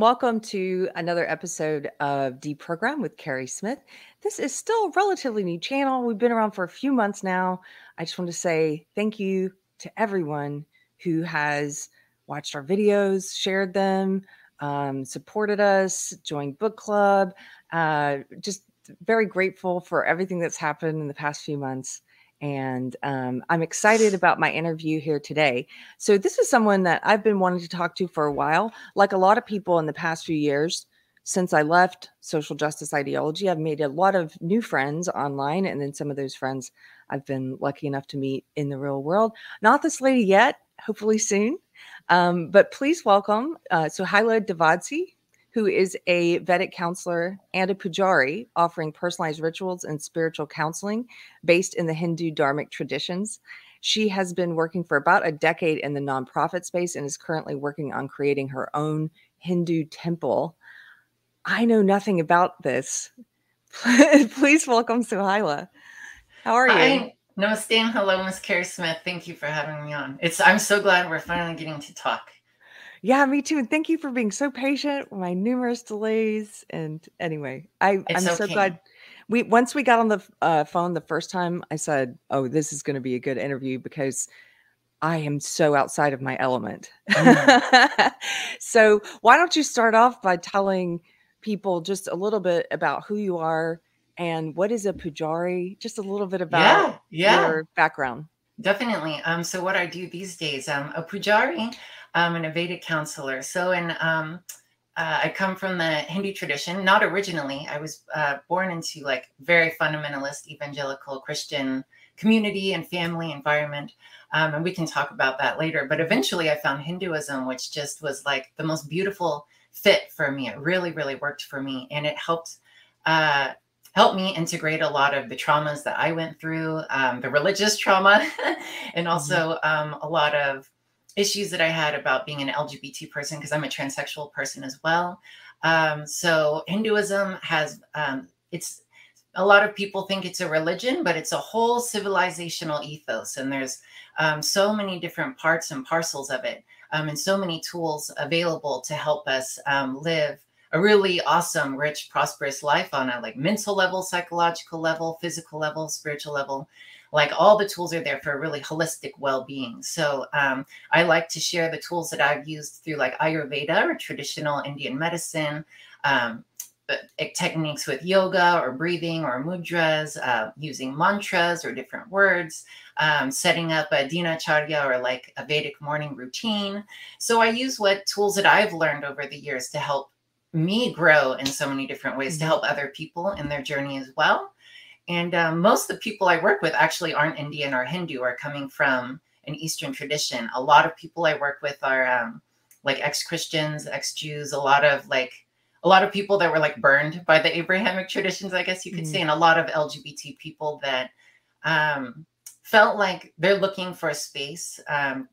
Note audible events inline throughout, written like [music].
Welcome to another episode of Deprogram with Keri Smith. This is still a relatively new channel. We've been around for a few months now. I just want to say thank you to everyone who has watched our videos, shared them, um, supported us, joined book club. Uh, just very grateful for everything that's happened in the past few months. And um, I'm excited about my interview here today. So, this is someone that I've been wanting to talk to for a while. Like a lot of people in the past few years, since I left social justice ideology, I've made a lot of new friends online. And then some of those friends I've been lucky enough to meet in the real world. Not this lady yet, hopefully soon. Um, but please welcome uh, Suhaila Devidasi, who is a Vedic counselor and a pujari offering personalized rituals and spiritual counseling based in the Hindu Dharmic traditions. She has been working for about a decade in the nonprofit space and is currently working on creating her own Hindu temple. I know nothing about this. [laughs] Please welcome Suhaila. How are you? Hi. Namaste and hello, Miss Keri Smith. Thank you for having me on. It's I'm so glad we're finally getting to talk. Yeah, me too. And thank you for being so patient with my numerous delays. And anyway, I, It's I'm so glad we once we got on the uh, phone the first time, I said, "Oh, this is going to be a good interview because I am so outside of my element." Mm. [laughs] so, why don't you start off by telling people just a little bit about who you are and what is a pujari? Just a little bit about Yeah, yeah, your background. definitely. Um, so what I do these days, um, a pujari, um, and a Vedic counselor. So in um, uh, I come from the Hindu tradition, not originally. I was uh, born into like very fundamentalist evangelical Christian community and family environment. Um, and we can talk about that later. But eventually I found Hinduism, which just was like the most beautiful fit for me. It really, really worked for me. And it helped uh, helped me integrate a lot of the traumas that I went through, um, the religious trauma, [laughs] and Mhm. also um, a lot of issues that I had about being an LGBT person because I'm a transsexual person as well. Um, so Hinduism has um, it's a lot of people think it's a religion, but it's a whole civilizational ethos, and there's um, so many different parts and parcels of it, um, and so many tools available to help us um, live a really awesome, rich, prosperous life on a like mental level, psychological level, physical level, spiritual level. Like all the tools are there for a really holistic well-being. So um, I like to share the tools that I've used through like Ayurveda or traditional Indian medicine, um, uh, techniques with yoga or breathing or mudras, uh, using mantras or different words, um, setting up a dinacharya or like a Vedic morning routine. So I use what tools that I've learned over the years to help me grow in so many different ways to Mhm. help other people in their journey as well. And um, most of the people I work with actually aren't Indian or Hindu, are coming from an Eastern tradition. A lot of people I work with are um, like ex Christians, ex Jews, a lot of like, a lot of people that were like burned by the Abrahamic traditions, I guess you could Mm. say, and a lot of LGBT people that um, felt like they're looking for a space um,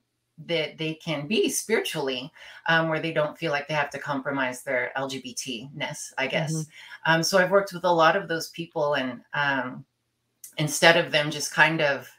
that they can be spiritually, um, where they don't feel like they have to compromise their LGBT ness, I guess. Mhm. Um, so I've worked with a lot of those people, and um, instead of them just kind of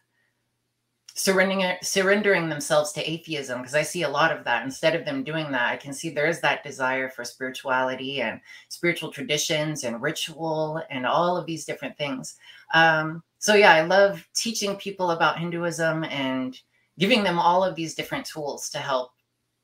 surrendering surrendering themselves to atheism, because I see a lot of that. Instead of them doing that, I can see there is that desire for spirituality and spiritual traditions and ritual and all of these different things. Um, so yeah, I love teaching people about Hinduism and giving them all of these different tools to help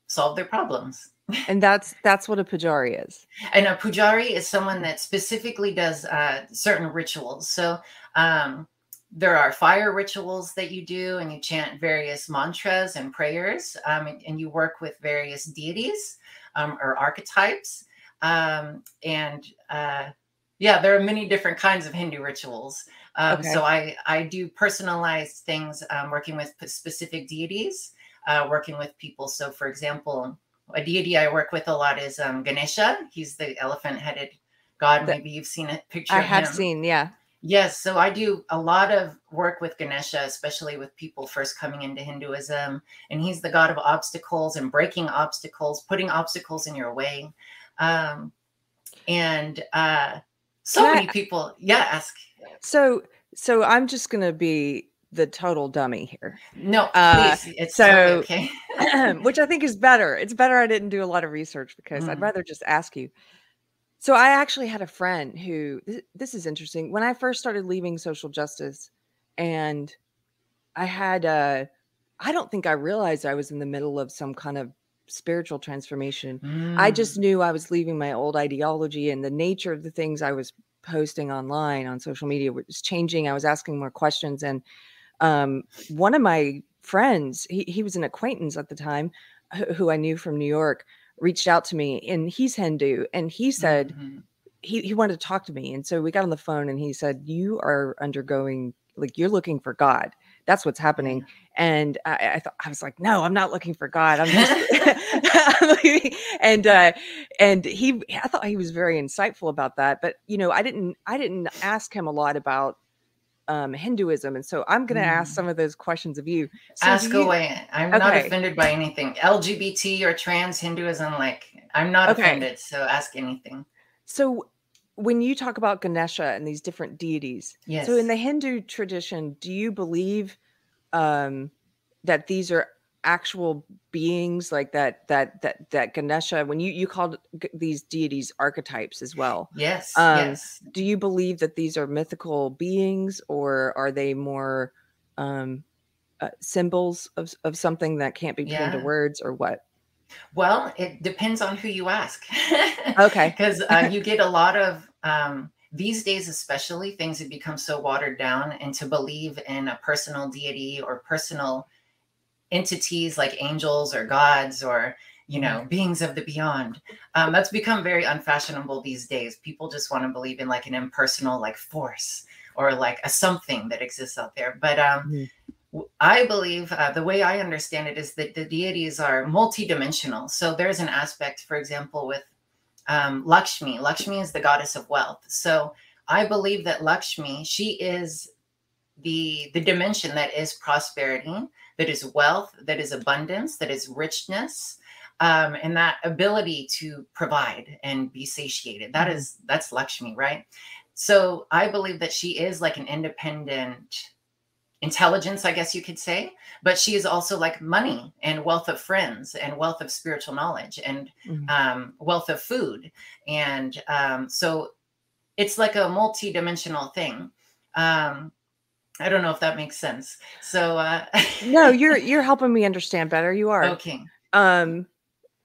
solve their problems. [laughs] And that's that's what a pujari is. And a pujari is someone that specifically does uh, certain rituals. So um, there are fire rituals that you do, and you chant various mantras and prayers, um, and, and you work with various deities um, or archetypes. Um, and uh, yeah, there are many different kinds of Hindu rituals. Um, Okay. so I I do personalized things, um, working with specific deities, uh, working with people. So for example, a deity I work with a lot is um, Ganesha. He's the elephant-headed god. The- Maybe you've seen a picture I have him. seen, yeah. Yes, so I do a lot of work with Ganesha, especially with people first coming into Hinduism. And he's the god of obstacles and breaking obstacles, putting obstacles in your way. Um, and uh, so Can I- many people, yeah, ask. So so I'm just gonna be the total dummy here. No, uh, please. It's so okay. [clears throat] which I think is better. It's better I didn't do a lot of research because mm. I'd rather just ask you. So I actually had a friend who this, this is interesting. When I first started leaving social justice and I had uh I don't think I realized I was in the middle of some kind of spiritual transformation. Mm. I just knew I was leaving my old ideology and the nature of the things I was posting online on social media was changing. I was asking more questions. And um, one of my friends, he, he was an acquaintance at the time who, who, I knew from New York, reached out to me and he's Hindu. And he said, mm-hmm. he, he wanted to talk to me. And so we got on the phone and he said, You are undergoing, like, you're looking for God. That's what's happening. And I, I thought I was like, no, I'm not looking for God. I'm just [laughs] [laughs] and uh, and he, I thought he was very insightful about that. But you know, I didn't, I didn't ask him a lot about um, Hinduism, and so I'm going to mm. ask some of those questions of you. So ask you, away. I'm okay. not offended by anything LGBT or trans Hinduism. Like I'm not okay. offended. So ask anything. So when you talk about Ganesha and these different deities, yes. so in the Hindu tradition, do you believe um, that these are actual beings like that that that that ganesha when you you called these deities archetypes as well yes um yes do you believe that these are mythical beings or are they more um uh, symbols of, of something that can't be put yeah. into words or what well it depends on who you ask okay [laughs] because uh, you get a [laughs] lot of um these days especially things have become so watered down and to believe in a personal deity or personal entities like angels or gods or you know mm-hmm. beings of the beyond um, that's become very unfashionable these days people just want to believe in like an impersonal like force or like a something that exists out there but um, mm-hmm. I believe uh, the way I understand it is that the deities are multidimensional. So there's an aspect, for example, with um, Lakshmi. Lakshmi is the goddess of wealth. So I believe that Lakshmi, she is the the dimension that is prosperity that is wealth, that is abundance, that is richness, um, and that ability to provide and be satiated. That mm-hmm. that's Lakshmi, right? So I believe that she is like an independent intelligence, I guess you could say, but she is also like money and wealth of friends and wealth of spiritual knowledge and mm-hmm. um, wealth of food. And um, so it's like a multi-dimensional thing. Um, I don't know if that makes sense. So uh No, [laughs] you're you're helping me understand better. You are. Okay. Um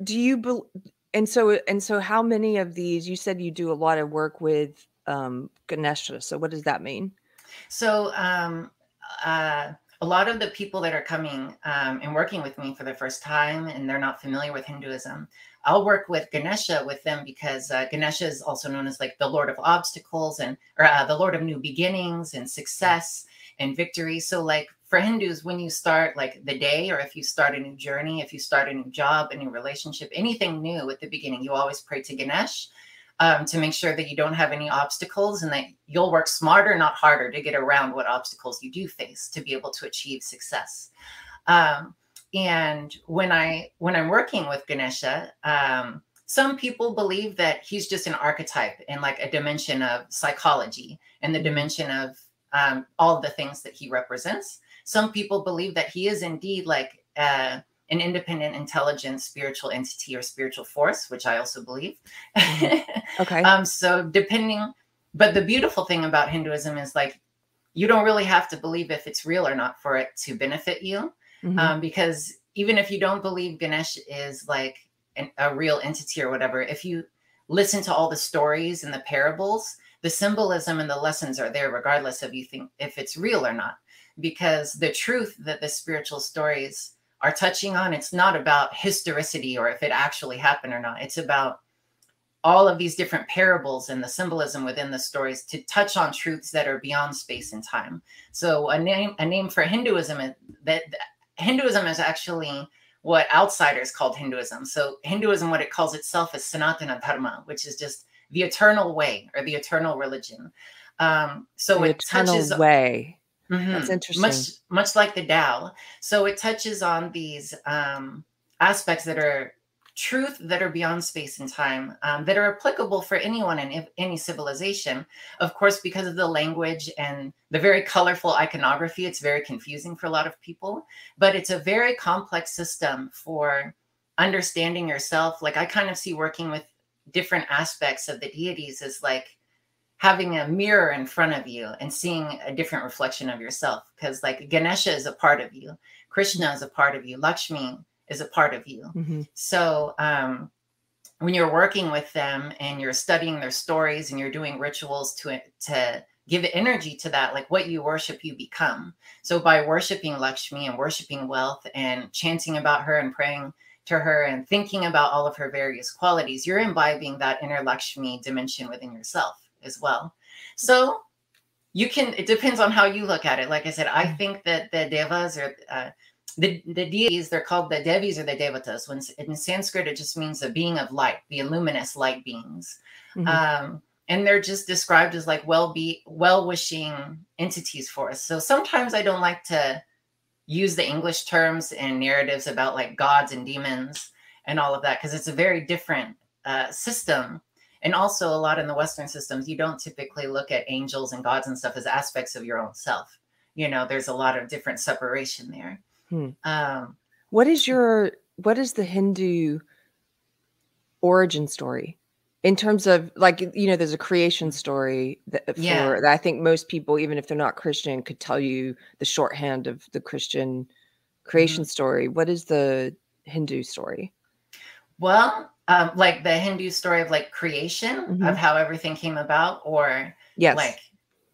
do you be- and so and so how many of these you said you do a lot of work with um Ganesha. So what does that mean? So um uh a lot of the people that are coming um, and working with me for the first time and they're not familiar with Hinduism, I'll work with Ganesha with them because uh, Ganesha is also known as like the Lord of Obstacles and or uh, the Lord of New Beginnings and Success and victory. So, like for Hindus, when you start like the day, or if you start a new journey, if you start a new job, a new relationship, anything new at the beginning, you always pray to Ganesh um, to make sure that you don't have any obstacles and that you'll work smarter, not harder, to get around what obstacles you do face to be able to achieve success. Um, and when I when I'm working with Ganesha, um, some people believe that he's just an archetype and like a dimension of psychology and the dimension of um, all the things that he represents. Some people believe that he is indeed like uh, an independent, intelligent, spiritual entity or spiritual force, which I also believe. Mm-hmm. [laughs] Okay. um, so depending, but the beautiful thing about Hinduism is like you don't really have to believe if it's real or not for it to benefit you, mm-hmm. um, because even if you don't believe Ganesh is like an, a real entity or whatever, if you listen to all the stories and the parables, the symbolism and the lessons are there regardless of you think if it's real or not because the truth that the spiritual stories are touching on it's not about historicity or if it actually happened or not it's about all of these different parables and the symbolism within the stories to touch on truths that are beyond space and time so a name a name for hinduism is that hinduism is actually what outsiders called hinduism so hinduism what it calls itself is sanatana dharma which is just the eternal way or the eternal religion. Um, so the it touches way. Mm-hmm, That's interesting. Much much like the Tao. So it touches on these um, aspects that are truth that are beyond space and time um, that are applicable for anyone in any civilization. Of course, because of the language and the very colorful iconography, it's very confusing for a lot of people, but it's a very complex system for understanding yourself. Like I kind of see working with different aspects of the deities as like having a mirror in front of you and seeing a different reflection of yourself. Because like Ganesha is a part of you, Krishna is a part of you, Lakshmi is a part of you. Mm-hmm. So um, when you're working with them and you're studying their stories and you're doing rituals to to give energy to that, like what you worship, you become. So by worshiping Lakshmi and worshiping wealth and chanting about her and praying to her and thinking about all of her various qualities, you're imbibing that inner Lakshmi dimension within yourself as well. So you can, it depends on how you look at it. Like I said, I mm. think that the devas are, uh, the, the deities, they're called the Devis or the Devatas. When in Sanskrit, it just means a being of light, the luminous light beings. Mm-hmm. Um, and they're just described as like well be well-wishing entities for us. So sometimes I don't like to use the English terms and narratives about like gods and demons and all of that because it's a very different uh, system. And also, a lot in the Western systems, you don't typically look at angels and gods and stuff as aspects of your own self. You know, there's a lot of different separation there. Hmm. Um, what is your what is the Hindu origin story in terms of like you know there's a creation story that for yeah. that I think most people even if they're not Christian could tell you the shorthand of the Christian creation mm-hmm. story. What is the Hindu story? Well, um, like the Hindu story of like creation mm-hmm. of how everything came about, or yes, like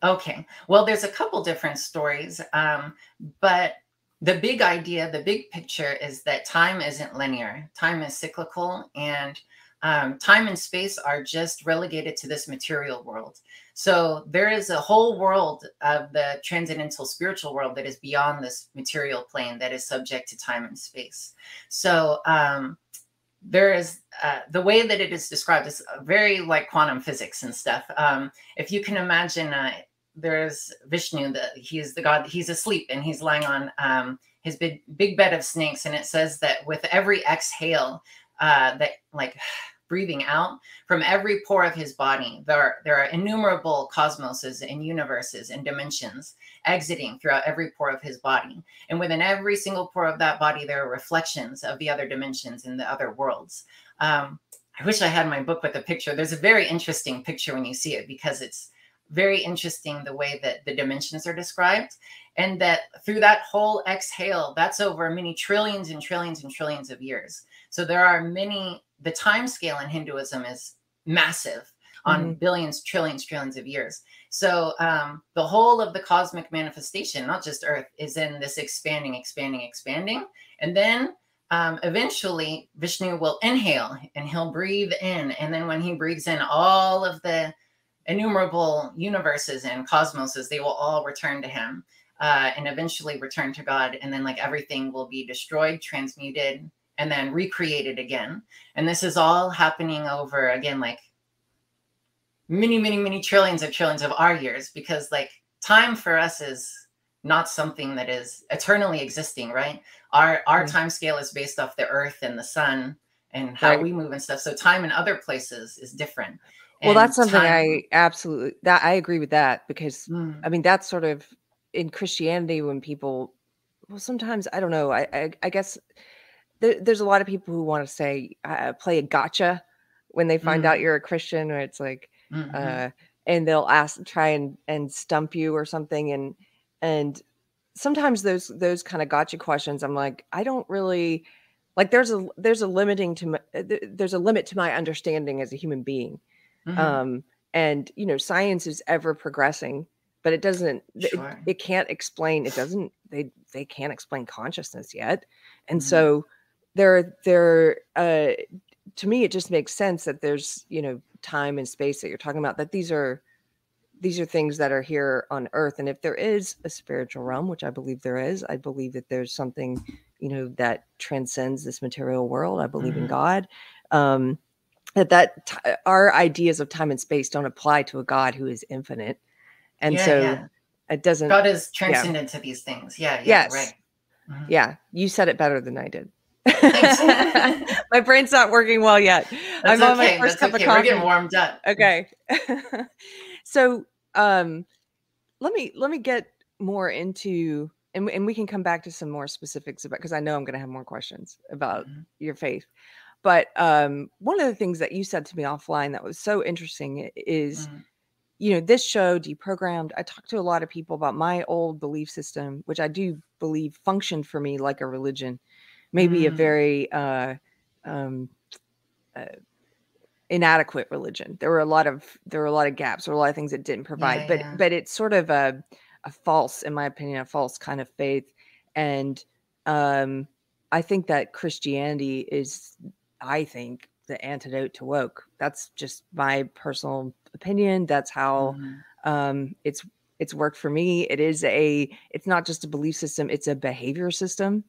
okay. Well, there's a couple different stories, um, but the big idea, the big picture is that time isn't linear. Time is cyclical, and um, time and space are just relegated to this material world. So there is a whole world of the transcendental spiritual world that is beyond this material plane that is subject to time and space. So um, there is uh, the way that it is described is very like quantum physics and stuff. Um, if you can imagine uh, there's Vishnu, that he's the god, he's asleep and he's lying on um, his big, big bed of snakes. And it says that with every exhale, uh, that like [sighs] breathing out from every pore of his body, there are, there are innumerable cosmoses and universes and dimensions exiting throughout every pore of his body. And within every single pore of that body, there are reflections of the other dimensions and the other worlds. Um, I wish I had my book with a picture. There's a very interesting picture when you see it because it's very interesting the way that the dimensions are described and that through that whole exhale that's over many trillions and trillions and trillions of years so there are many the time scale in hinduism is massive on mm-hmm. billions trillions trillions of years so um, the whole of the cosmic manifestation not just earth is in this expanding expanding expanding and then um, eventually vishnu will inhale and he'll breathe in and then when he breathes in all of the innumerable universes and cosmoses, they will all return to him uh, and eventually return to God. And then, like, everything will be destroyed, transmuted, and then recreated again. And this is all happening over, again, like many, many, many trillions of trillions of our years because, like, time for us is not something that is eternally existing, right? Our our mm-hmm. time scale is based off the earth and the sun and how right. we move and stuff. So time in other places is different well that's something time. i absolutely that i agree with that because mm. i mean that's sort of in christianity when people well sometimes i don't know i i, I guess there, there's a lot of people who want to say uh, play a gotcha when they find mm. out you're a christian or it's like mm-hmm. uh and they'll ask try and and stump you or something and and sometimes those those kind of gotcha questions i'm like i don't really like there's a there's a limiting to my, there's a limit to my understanding as a human being Mm-hmm. Um, and you know, science is ever progressing, but it doesn't. Sure. It, it, can't explain. It doesn't. They they can't explain consciousness yet, and mm-hmm. so there there. Uh, to me, it just makes sense that there's you know time and space that you're talking about. That these are these are things that are here on earth and if there is a spiritual realm which i believe there is i believe that there's something you know that transcends this material world i believe mm-hmm. in god um that that t- our ideas of time and space don't apply to a God who is infinite, and yeah, so yeah. it doesn't. God is transcendent yeah. to these things. Yeah. yeah yes. Right. Mm-hmm. Yeah. You said it better than I did. [laughs] my brain's not working well yet. That's I'm on my first That's cup okay. of coffee. We're getting warmed up. Okay. [laughs] so um let me let me get more into and, and we can come back to some more specifics about because I know I'm gonna have more questions about mm-hmm. your faith. But um one of the things that you said to me offline that was so interesting is mm-hmm you know, this show deprogrammed. I talked to a lot of people about my old belief system, which I do believe functioned for me like a religion, maybe mm. a very uh, um, uh, inadequate religion. There were a lot of there were a lot of gaps. There were a lot of things it didn't provide, yeah, but yeah. but it's sort of a a false, in my opinion, a false kind of faith. And um, I think that Christianity is, I think, the antidote to woke. That's just my personal opinion. That's how mm-hmm. um, it's it's worked for me. It is a it's not just a belief system; it's a behavior system,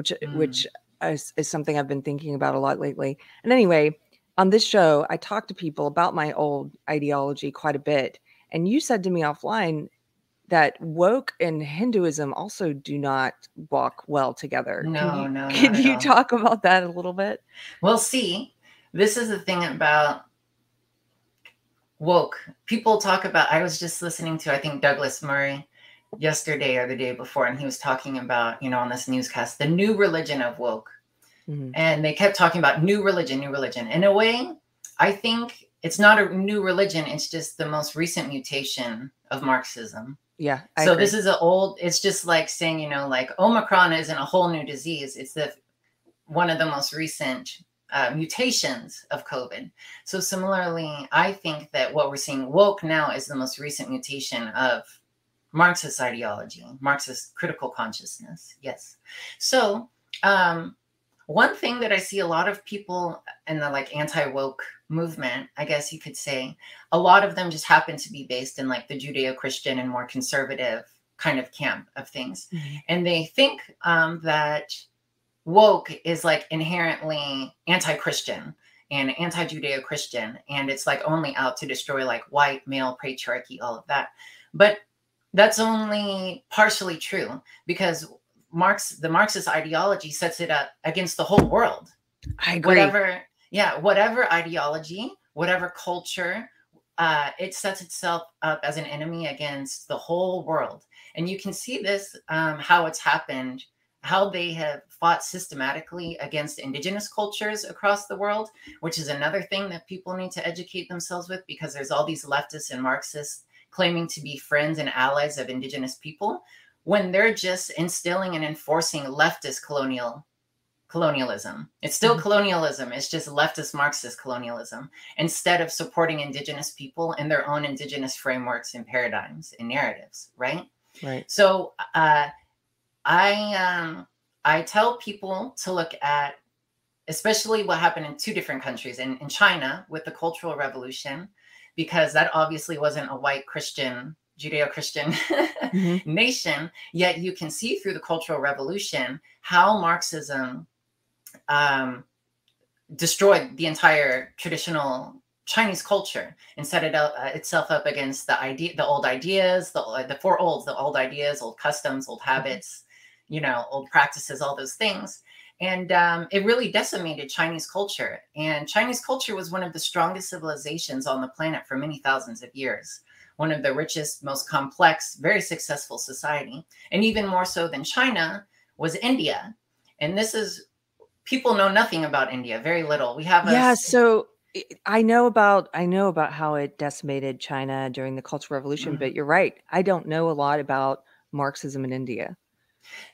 which mm. which is, is something I've been thinking about a lot lately. And anyway, on this show, I talk to people about my old ideology quite a bit. And you said to me offline that woke and Hinduism also do not walk well together. No, no. Can you talk about that a little bit? Well, see, this is the thing about woke. People talk about, I was just listening to, I think, Douglas Murray yesterday or the day before, and he was talking about, you know, on this newscast, the new religion of woke. Mm-hmm. And they kept talking about new religion, new religion. In a way, I think it's not a new religion, it's just the most recent mutation of Marxism. Yeah. I so agree. this is an old, it's just like saying, you know, like Omicron isn't a whole new disease. It's the one of the most recent uh, mutations of COVID. So, similarly, I think that what we're seeing woke now is the most recent mutation of Marxist ideology, Marxist critical consciousness. Yes. So, um, one thing that I see a lot of people in the like anti woke movement, I guess you could say, a lot of them just happen to be based in like the Judeo Christian and more conservative kind of camp of things. Mm-hmm. And they think um, that woke is like inherently anti-christian and anti-judeo-christian and it's like only out to destroy like white male patriarchy all of that but that's only partially true because marx the marxist ideology sets it up against the whole world. I agree. Whatever yeah whatever ideology whatever culture uh, it sets itself up as an enemy against the whole world. And you can see this um, how it's happened how they have fought systematically against indigenous cultures across the world, which is another thing that people need to educate themselves with because there's all these leftists and Marxists claiming to be friends and allies of indigenous people when they're just instilling and enforcing leftist colonial colonialism. It's still mm-hmm. colonialism, it's just leftist Marxist colonialism instead of supporting indigenous people in their own indigenous frameworks and paradigms and narratives, right? Right. So, uh, I um, I tell people to look at especially what happened in two different countries in, in China with the Cultural Revolution, because that obviously wasn't a white Christian, Judeo Christian mm-hmm. [laughs] nation. Yet you can see through the Cultural Revolution how Marxism um, destroyed the entire traditional Chinese culture and set it up, uh, itself up against the idea, the old ideas, the the four olds, the old ideas, old customs, old mm-hmm. habits, you know, old practices, all those things. And um, it really decimated Chinese culture. And Chinese culture was one of the strongest civilizations on the planet for many thousands of years. One of the richest, most complex, very successful society. And even more so than China was India. And this is, people know nothing about India, very little. We have a. Yeah. So I know about I know about how it decimated China during the Cultural Revolution, mm-hmm. but you're right. I don't know a lot about Marxism in India.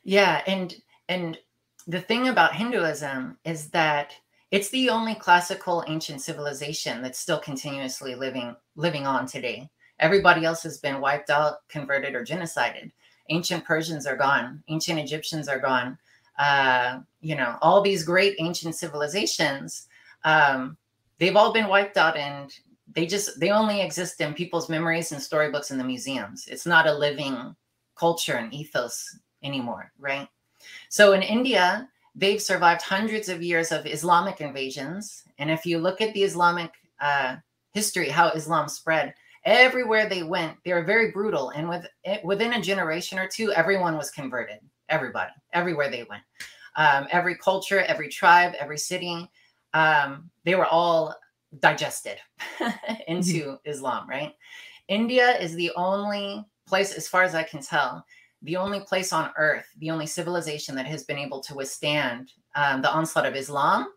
Yeah, and and the thing about Hinduism is that it's the only classical ancient civilization that's still continuously living living on today. Everybody else has been wiped out, converted, or genocided. Ancient Persians are gone. Ancient Egyptians are gone. Uh, you know, all these great ancient civilizations, um, they've all been wiped out, and they just they only exist in people's memories and storybooks in the museums. It's not a living culture and ethos anymore, right? So in India, they've survived hundreds of years of Islamic invasions. And if you look at the Islamic uh, history, how Islam spread, everywhere they went, they were very brutal. And with, within a generation or two, everyone was converted. Everybody, everywhere they went. Um, every culture, every tribe, every city, um, they were all digested [laughs] into mm-hmm. Islam, right? India is the only place, as far as I can tell, the only place on earth, the only civilization that has been able to withstand um, the onslaught of Islam,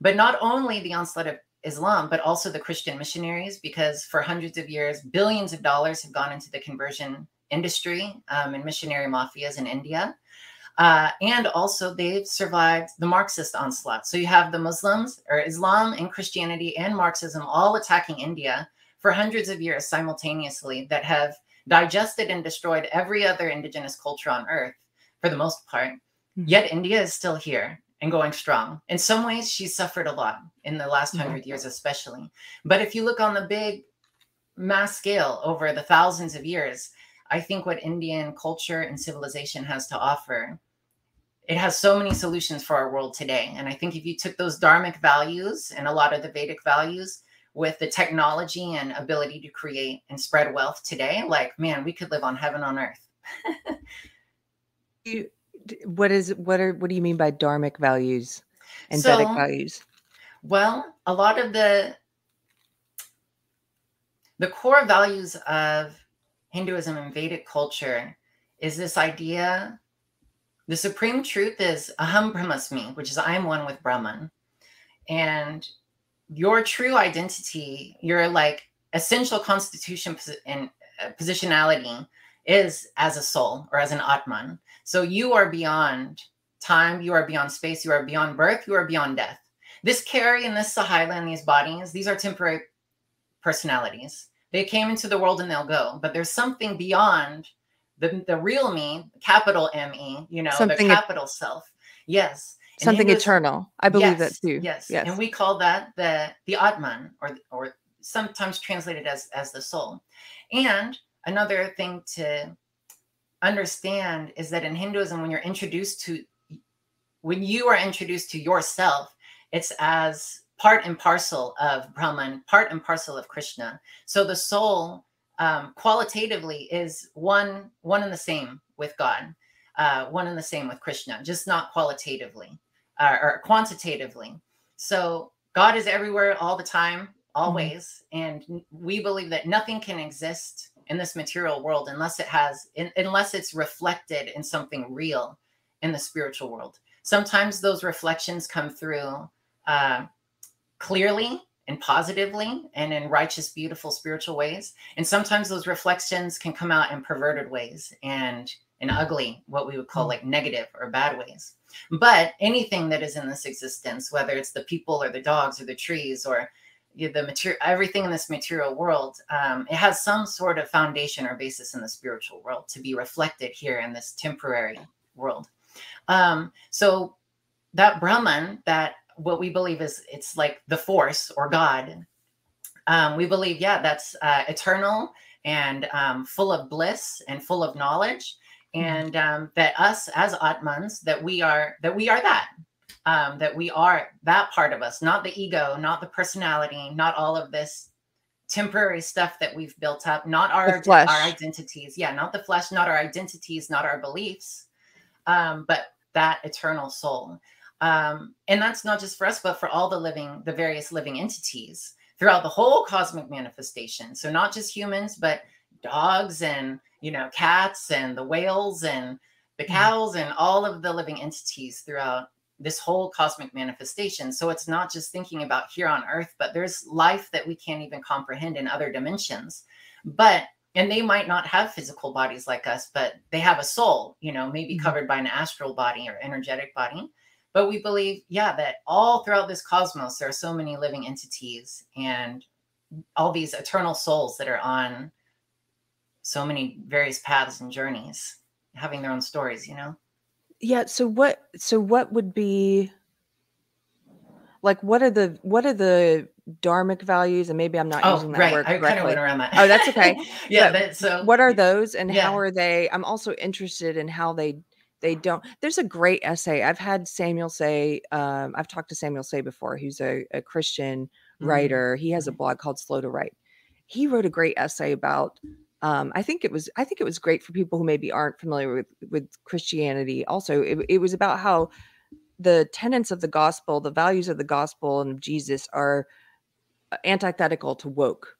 but not only the onslaught of Islam, but also the Christian missionaries, because for hundreds of years, billions of dollars have gone into the conversion industry um, and missionary mafias in India. Uh, and also, they've survived the Marxist onslaught. So you have the Muslims or Islam and Christianity and Marxism all attacking India for hundreds of years simultaneously that have digested and destroyed every other indigenous culture on earth for the most part. Mm-hmm. Yet India is still here and going strong. In some ways, she's suffered a lot in the last 100 mm-hmm. years, especially. But if you look on the big mass scale over the thousands of years, I think what Indian culture and civilization has to offer it has so many solutions for our world today. And I think if you took those dharmic values and a lot of the Vedic values with the technology and ability to create and spread wealth today, like, man, we could live on heaven on earth. you, what is what are what do you mean by dharmic values and so, Vedic values? Well, a lot of the the core values of Hinduism and Vedic culture is this idea the supreme truth is aham brahmasmi, which is I am one with Brahman. And your true identity, your like essential constitution and uh, positionality is as a soul or as an atman. So you are beyond time, you are beyond space, you are beyond birth, you are beyond death. This Keri and this Suhaila and these bodies, these are temporary personalities. They came into the world and they'll go, but there's something beyond the, the real me, capital M E, you know, something the capital self. Yes. Something was, eternal. I believe yes, that too. Yes. yes. And we call that the the Atman or or sometimes translated as as the soul. And another thing to understand is that in Hinduism, when you're introduced to when you are introduced to yourself, it's as part and parcel of Brahman, part and parcel of Krishna. So the soul um, qualitatively is one one and the same with God, uh, one and the same with Krishna, just not qualitatively uh, or quantitatively. So God is everywhere all the time, mm-hmm. always, mm-hmm. and we believe that nothing can exist in this material world unless it has in, unless it's reflected in something real in the spiritual world. Sometimes those reflections come through uh, clearly and positively and in righteous, beautiful spiritual ways. And sometimes those reflections can come out in perverted ways and in ugly, what we would call hmm. like negative or bad ways. But anything that is in this existence, whether it's the people or the dogs or the trees or the material, everything in this material world, um, it has some sort of foundation or basis in the spiritual world to be reflected here in this temporary world. Um, so that Brahman, that what we believe is it's like the force or God. Um, we believe, yeah, that's uh, eternal and um, full of bliss and full of knowledge. And um, that us as Atmans, that we are that we are that, um, that we are that part of us, not the ego, not the personality, not all of this temporary stuff that we've built up, not our our identities, yeah, not the flesh, not our identities, not our beliefs, um, but that eternal soul. Um, and that's not just for us, but for all the living, the various living entities throughout the whole cosmic manifestation. So not just humans, but dogs and you know cats and the whales and the mm. cows and all of the living entities throughout this whole cosmic manifestation. So it's not just thinking about here on earth, but there's life that we can't even comprehend in other dimensions. But and they might not have physical bodies like us, but they have a soul, you know, maybe mm-hmm. covered by an astral body or energetic body. But we believe, yeah, that all throughout this cosmos, there are so many living entities and all these eternal souls that are on so many various paths and journeys, having their own stories, you know? Yeah. So what so what would be like what are the what are the dharmic values and maybe i'm not oh, using that right. word correctly. i kind of went around that oh that's okay [laughs] yeah but, so what are those and yeah. how are they i'm also interested in how they they don't there's a great essay i've had samuel sey um, i've talked to samuel sey before who's a, a christian mm-hmm. writer he has a mm-hmm. blog called slow to write he wrote a great essay about um, i think it was i think it was great for people who maybe aren't familiar with with christianity also it, it was about how the tenets of the gospel, the values of the gospel and of Jesus are uh, antithetical to woke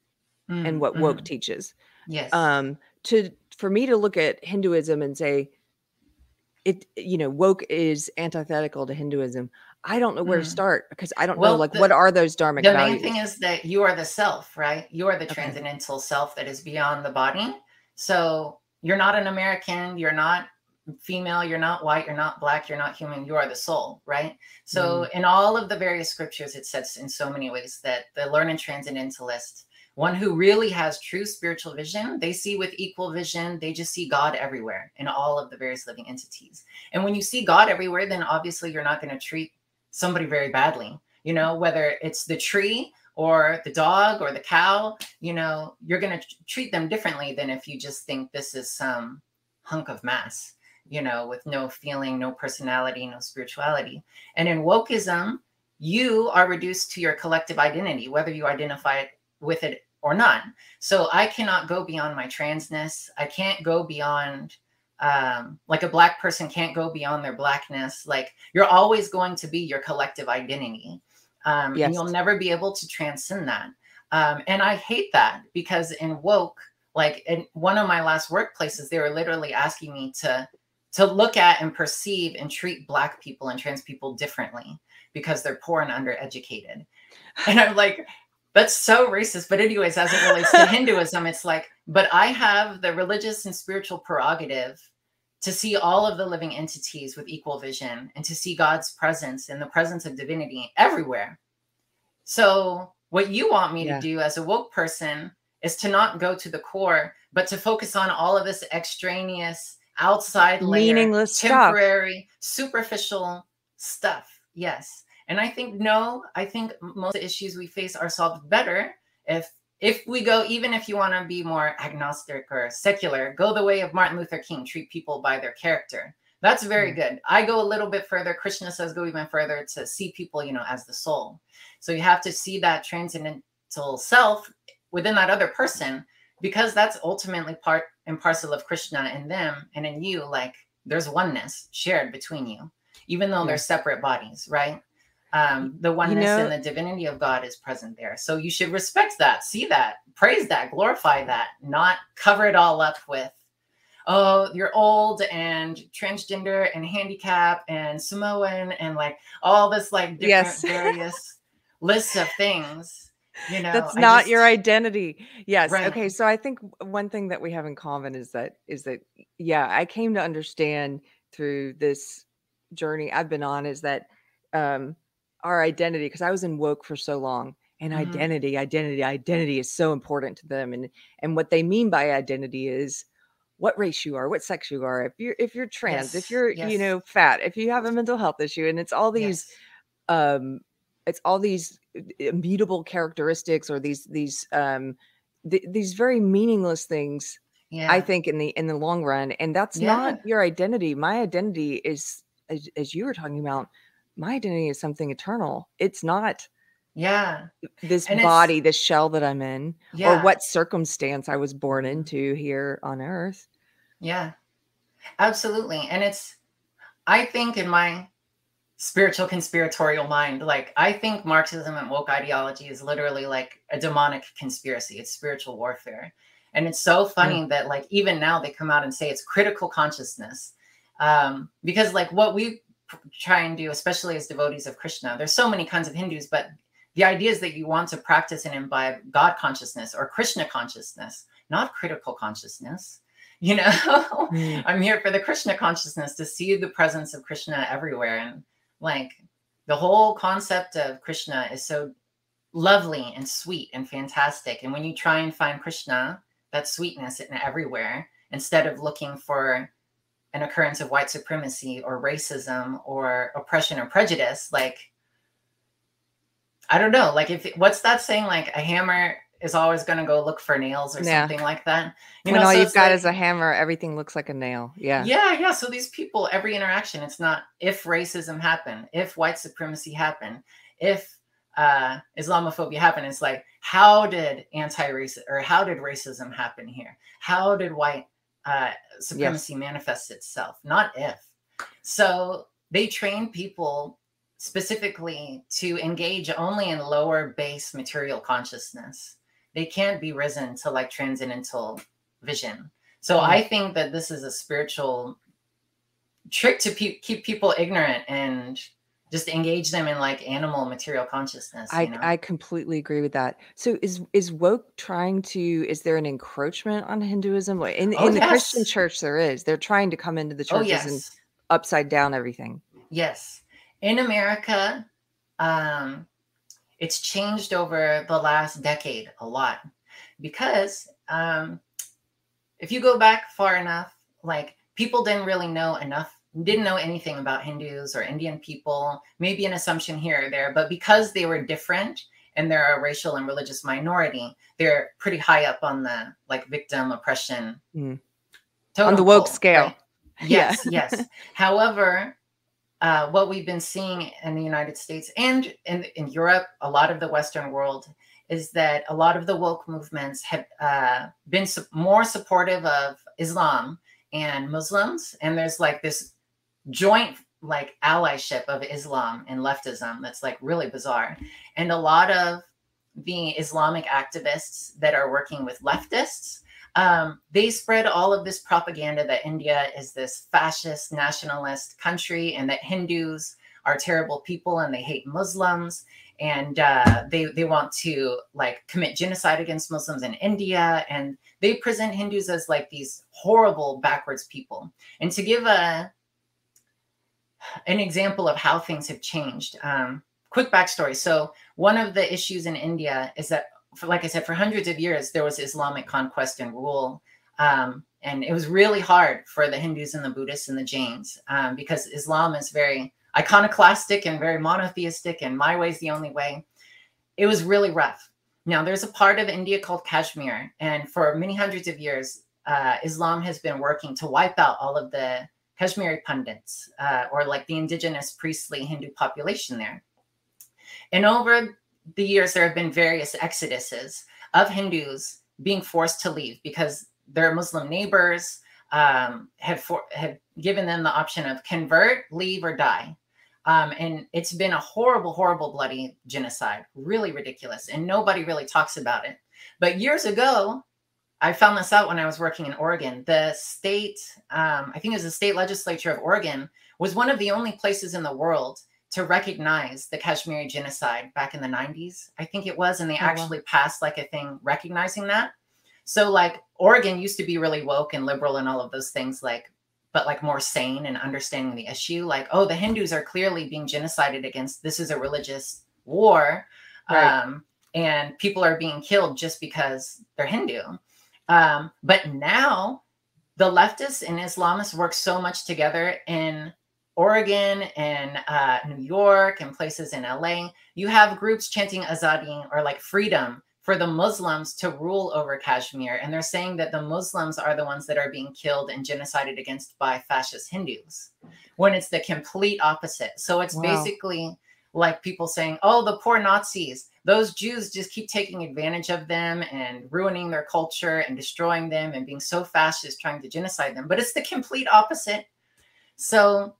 mm, and what woke mm. teaches. Yes. Um, to for me to look at Hinduism and say it, you know, woke is antithetical to Hinduism. I don't know where mm. to start because I don't well, know like the, what are those dharmic the values. main thing is that you are the self, right? You are the okay. transcendental self that is beyond the body. So you're not an American, you're not female, you're not white, you're not black, you're not human, you are the soul, right? So mm. in all of the various scriptures, it says in so many ways that the learned transcendentalist, one who really has true spiritual vision, they see with equal vision, they just see God everywhere in all of the various living entities. And when you see God everywhere, then obviously you're not going to treat somebody very badly you know whether it's the tree or the dog or the cow you know you're going to treat them differently than if you just think this is some hunk of mass you know with no feeling no personality no spirituality. And in wokeism you are reduced to your collective identity whether you identify with it or not. So i cannot go beyond my transness. I can't go beyond um, like a black person can't go beyond their blackness. Like you're always going to be your collective identity. Um, yes. and you'll never be able to transcend that. Um, and I hate that because in woke, like in one of my last workplaces, they were literally asking me to to look at and perceive and treat black people and trans people differently because they're poor and undereducated. And I'm like, that's so racist. But anyways, as it relates to [laughs] Hinduism, it's like, but I have the religious and spiritual prerogative to see all of the living entities with equal vision and to see God's presence and the presence of divinity everywhere. So, what you want me yeah. to do as a woke person is to not go to the core, but to focus on all of this extraneous, outside layer, meaningless, temporary, stuff. superficial stuff. Yes. And I think no, I think most of the issues we face are solved better if if we go even if you want to be more agnostic or secular, go the way of Martin Luther King, treat people by their character. That's very mm. good. I go a little bit further. Krishna says go even further to see people, you know, as the soul. So you have to see that transcendental self within that other person because that's ultimately part and parcel of Krishna and them and in you. Like there's oneness shared between you, even though yeah. they're separate bodies, right? Um, the oneness you know, and the divinity of God is present there. So you should respect that, see that, praise that, glorify that, not cover it all up with, oh, you're old and transgender and handicap and Samoan and like all this like different yes. [laughs] various lists of things. You know, that's not just, your identity. Yes. Right. Okay. So I think one thing that we have in common is that is that yeah, I came to understand through this journey I've been on is that um our identity because I was in woke for so long and mm-hmm. identity identity identity is so important to them and and what they mean by identity is what race you are what sex you are if you're if you're trans yes. if you're yes. you know fat if you have a mental health issue and it's all these yes. um it's all these uh, immutable characteristics or these these um th- these very meaningless things yeah. i think in the in the long run and that's yeah. not your identity my identity is as, as you were talking about my identity is something eternal. It's not yeah this and body this shell that i'm in yeah. or what circumstance i was born into here on earth yeah absolutely and it's i think in my spiritual conspiratorial mind like i think marxism and woke ideology is literally like a demonic conspiracy it's spiritual warfare and it's so funny mm. that like even now they come out and say it's critical consciousness um because like what we try and do, especially as devotees of Krishna. There's so many kinds of Hindus, but the idea is that you want to practice and imbibe God consciousness or Krishna consciousness, not critical consciousness. You know, [laughs] mm. I'm here for the Krishna consciousness to see the presence of Krishna everywhere. And like the whole concept of Krishna is so lovely and sweet and fantastic. And when you try and find Krishna, that sweetness in everywhere, instead of looking for an occurrence of white supremacy or racism or oppression or prejudice like i don't know like if what's that saying like a hammer is always going to go look for nails or yeah. something like that? You when know, all so you've got like, is a hammer everything looks like a nail. Yeah. Yeah yeah so these people every interaction it's not if racism happened if white supremacy happened if uh islamophobia happened it's like how did anti-racism or how did racism happen here? How did white uh, supremacy yes. manifests itself, not if. So they train people specifically to engage only in lower base material consciousness. They can't be risen to like transcendental vision. So mm-hmm. I think that this is a spiritual trick to pe- keep people ignorant and just engage them in like animal material consciousness. I know? I completely agree with that. So is is woke trying to is there an encroachment on Hinduism? In oh, in the. Christian church there is. They're trying to come into the oh, churches oh, yes. and upside down everything. Yes. In America, um it's changed over the last decade a lot because um if you go back far enough, like people didn't really know enough didn't know anything about Hindus or Indian people, maybe an assumption here or there, but because they were different and they're a racial and religious minority, they're pretty high up on the like victim oppression mm. on the woke scale. Right? Yes, yeah. yes. [laughs] However, uh, what we've been seeing in the United States and in, in Europe, a lot of the Western world, is that a lot of the woke movements have uh, been su- more supportive of Islam and Muslims. And there's like this joint like allyship of Islam and leftism that's like really bizarre. And a lot of the Islamic activists that are working with leftists, um, they spread all of this propaganda that India is this fascist nationalist country and that Hindus are terrible people and they hate Muslims and uh, they they want to like commit genocide against Muslims in India and they present Hindus as like these horrible backwards people. And to give a an example of how things have changed. Um, quick backstory. So, one of the issues in India is that, for, like I said, for hundreds of years, there was Islamic conquest and rule. Um, and it was really hard for the Hindus and the Buddhists and the Jains um, because Islam is very iconoclastic and very monotheistic, and my way is the only way. It was really rough. Now, there's a part of India called Kashmir, and for many hundreds of years, uh, Islam has been working to wipe out all of the Kashmiri Pandits, uh, or like the indigenous priestly Hindu population there. And over the years, there have been various exoduses of Hindus being forced to leave because their Muslim neighbors um, have, for, have given them the option of convert, leave, or die. Um, and it's been a horrible, horrible, bloody genocide, really ridiculous. And nobody really talks about it. But years ago, I found this out when I was working in Oregon. The state, um, I think it was the state legislature of Oregon, was one of the only places in the world to recognize the Kashmiri genocide back in the 90s. I think it was. And they oh, actually wow. passed like a thing recognizing that. So, like, Oregon used to be really woke and liberal and all of those things, like, but like more sane and understanding the issue. Like, oh, the Hindus are clearly being genocided against. This is a religious war. Right. Um, and people are being killed just because they're Hindu. Um, but now the leftists and Islamists work so much together in Oregon and uh, New York and places in LA. You have groups chanting Azadi or like freedom for the Muslims to rule over Kashmir. And they're saying that the Muslims are the ones that are being killed and genocided against by fascist Hindus when it's the complete opposite. So it's wow. basically like people saying, oh, the poor Nazis those Jews just keep taking advantage of them and ruining their culture and destroying them and being so fascist trying to genocide them. But it's the complete opposite. So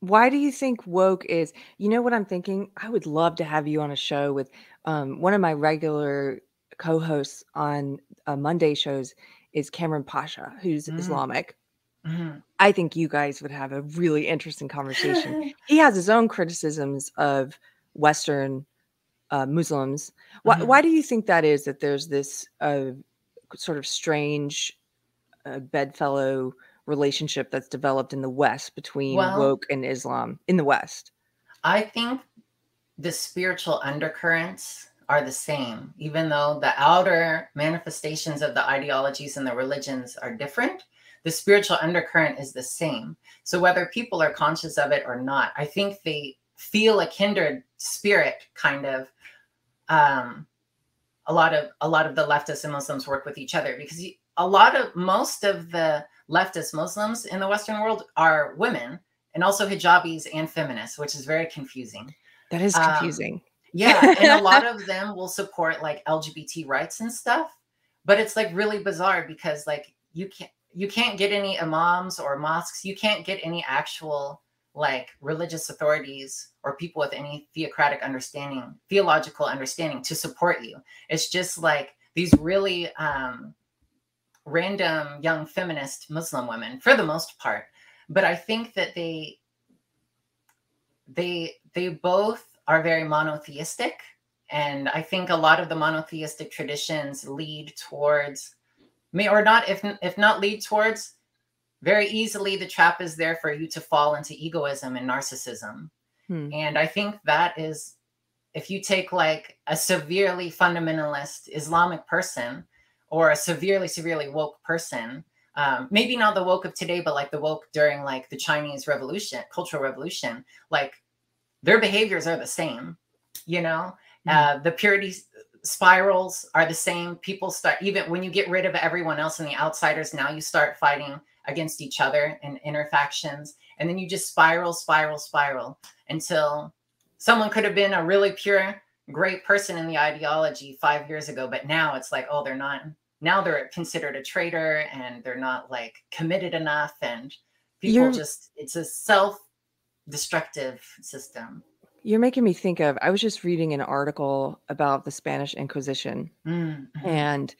why do you think woke is you know what i'm thinking i would love to have you on a show with um, one of my regular co-hosts on uh, monday shows is Kamran Pasha who's mm. islamic mm-hmm. i think you guys would have a really interesting conversation [laughs] he has his own criticisms of western uh, Muslims. Why, mm-hmm. why do you think that is that there's this uh, sort of strange uh, bedfellow relationship that's developed in the West between well, woke and Islam in the West? I think the spiritual undercurrents are the same, even though the outer manifestations of the ideologies and the religions are different. The spiritual undercurrent is the same. So, whether people are conscious of it or not, I think they feel a kindred spirit kind of um, a lot of a lot of the leftists and Muslims work with each other because a lot of most of the leftist Muslims in the Western world are women and also hijabis and feminists, which is very confusing. That is um, confusing. Um, yeah, and a lot of [laughs] them will support like LGBT rights and stuff, but it's like really bizarre because like you can't you can't get any imams or mosques, you can't get any actual like religious authorities or people with any theocratic understanding, theological understanding to support you. It's just like these really um, random young feminist Muslim women for the most part. But I think that they they they both are very monotheistic and i think a lot of the monotheistic traditions lead towards may or not if if not lead towards very easily the trap is there for you to fall into egoism and narcissism hmm. and i think that is if you take like a severely fundamentalist islamic person or a severely severely woke person um, maybe not the woke of today but like the woke during like the chinese revolution cultural revolution like their behaviors are the same you know mm-hmm. uh, the purity spirals are the same. People start even when you get rid of everyone else and the outsiders now you start fighting against each other and inner factions and then you just spiral spiral spiral until someone could have been a really pure great person in the ideology five years ago but now it's like oh they're not now they're considered a traitor and they're not like committed enough. And people You're... just it's a self destructive system. You're making me think of I was just reading an article about the Spanish Inquisition mm-hmm. and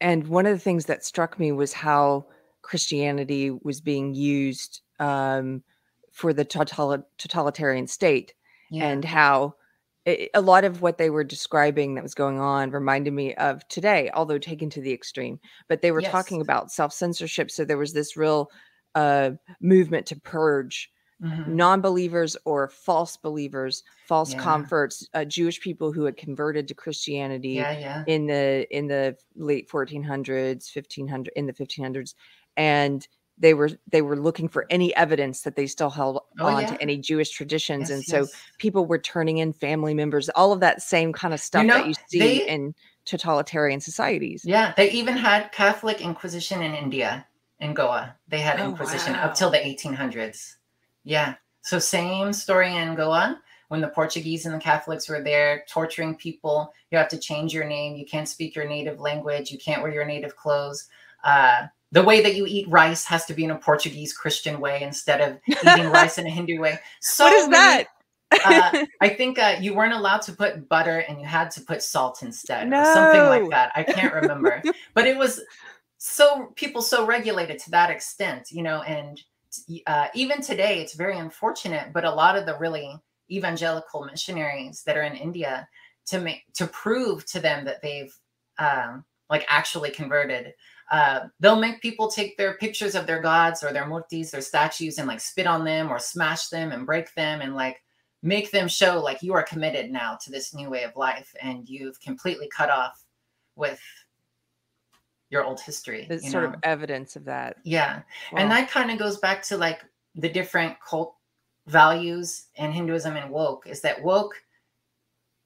and one of the things that struck me was how Christianity was being used um, for the total- totalitarian state yeah. and how it, a lot of what they were describing that was going on reminded me of today, although taken to the extreme. But they were yes. talking about self censorship. So there was this real uh, movement to purge mm-hmm. non-believers or false believers false yeah. converts uh, jewish people who had converted to christianity yeah, yeah. in the in the late 1400s 1500 in the 1500s and they were they were looking for any evidence that they still held oh, on to any Jewish traditions, yes, and so yes. people were turning in family members, all of that same kind of stuff you know, that you see they, in totalitarian societies. Yeah, they even had Catholic Inquisition in India, in Goa. They had oh, Inquisition wow. up till the 1800s. Yeah. So same story in Goa when the Portuguese and the Catholics were there torturing people. You have to change your name. You can't speak your native language. You can't wear your native clothes. Uh, the way that you eat rice has to be in a Portuguese Christian way instead of [laughs] eating rice in a Hindu way. So what is that? uh, [laughs] I think uh, you weren't allowed to put butter and you had to put salt instead, no. or something like that. I can't remember, [laughs] but it was so people so regulated to that extent, you know, and uh, even today, it's very unfortunate, but a lot of the really evangelical missionaries that are in India to make to prove to them that they've um, like actually converted. Uh, they'll make people take their pictures of their gods or their murtis, their statues, and like spit on them or smash them and break them and like make them show like you are committed now to this new way of life and you've completely cut off with your old history. There's sort know? of evidence of that. Yeah. And that kind of goes back to like the different cult values in Hinduism and woke is that woke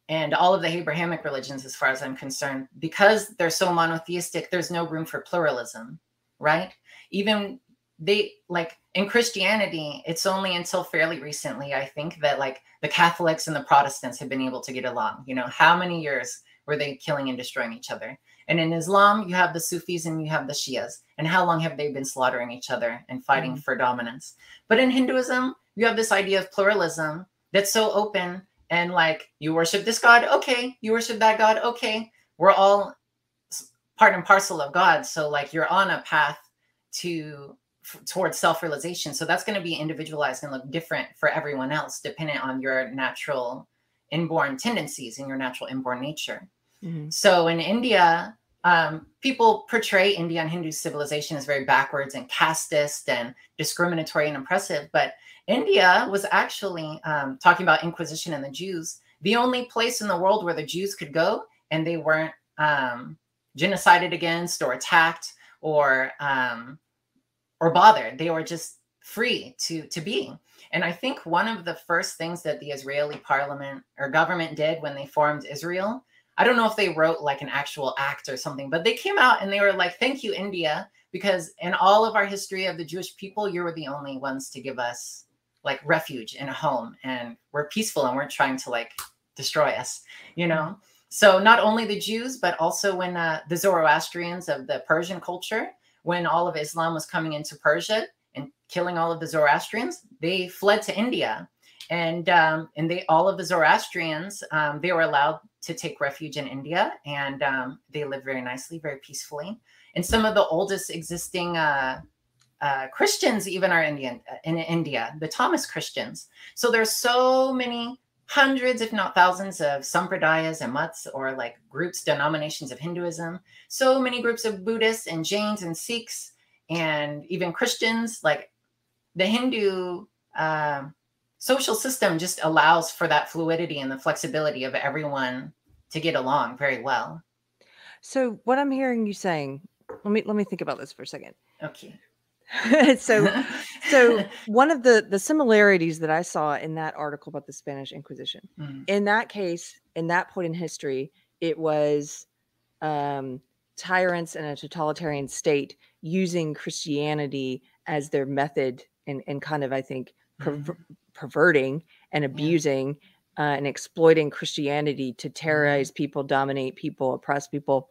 and all of the Abrahamic religions, as far as I'm concerned, because they're so monotheistic, there's no room for pluralism, right? Even they like in Christianity, it's only until fairly recently, I think, that like the Catholics and the Protestants have been able to get along. You know, how many years were they killing and destroying each other? And in Islam, you have the Sufis and you have the Shias. And how long have they been slaughtering each other and fighting mm-hmm. for dominance? But in Hinduism, you have this idea of pluralism that's so open and like you worship this God, okay, you worship that God, okay. We're all part and parcel of God. So like you're on a path to towards self-realization. So that's going to be individualized and look different for everyone else, dependent on your natural inborn tendencies and your natural inborn nature. Mm-hmm. So in India, um, people portray Indian Hindu civilization as very backwards and casteist and discriminatory and oppressive. But India was actually um, talking about Inquisition and the Jews, the only place in the world where the Jews could go and they weren't um, genocided against or attacked or um, or bothered. They were just free to to be. And I think one of the first things that the Israeli parliament or government did when they formed Israel I don't know if they wrote like an actual act or something, but they came out and they were like, thank you, India, because in all of our history of the Jewish people, you were the only ones to give us like refuge and a home. And we're peaceful and we're trying to like destroy us, you know? So not only the Jews, but also when uh, the Zoroastrians of the Persian culture, when all of Islam was coming into Persia and killing all of the Zoroastrians, they fled to India. And um, and they all of the Zoroastrians um, they were allowed to take refuge in India, and um, they lived very nicely, very peacefully. And some of the oldest existing uh, uh, Christians even are Indian uh, in India, the Thomas Christians. So there's so many hundreds, if not thousands, of sampradayas and mutts or like groups, denominations of Hinduism. So many groups of Buddhists and Jains and Sikhs and even Christians. Like the Hindu uh, social system just allows for that fluidity and the flexibility of everyone to get along very well. So what I'm hearing you saying, let me let me think about this for a second. Okay. [laughs] so [laughs] so one of the the similarities that i saw in that article about the spanish inquisition mm. in that case in that point in history it was um tyrants in a totalitarian state using christianity as their method and and kind of i think mm. Perverting and abusing yeah. uh, and exploiting christianity to mm-hmm. terrorize people dominate people oppress people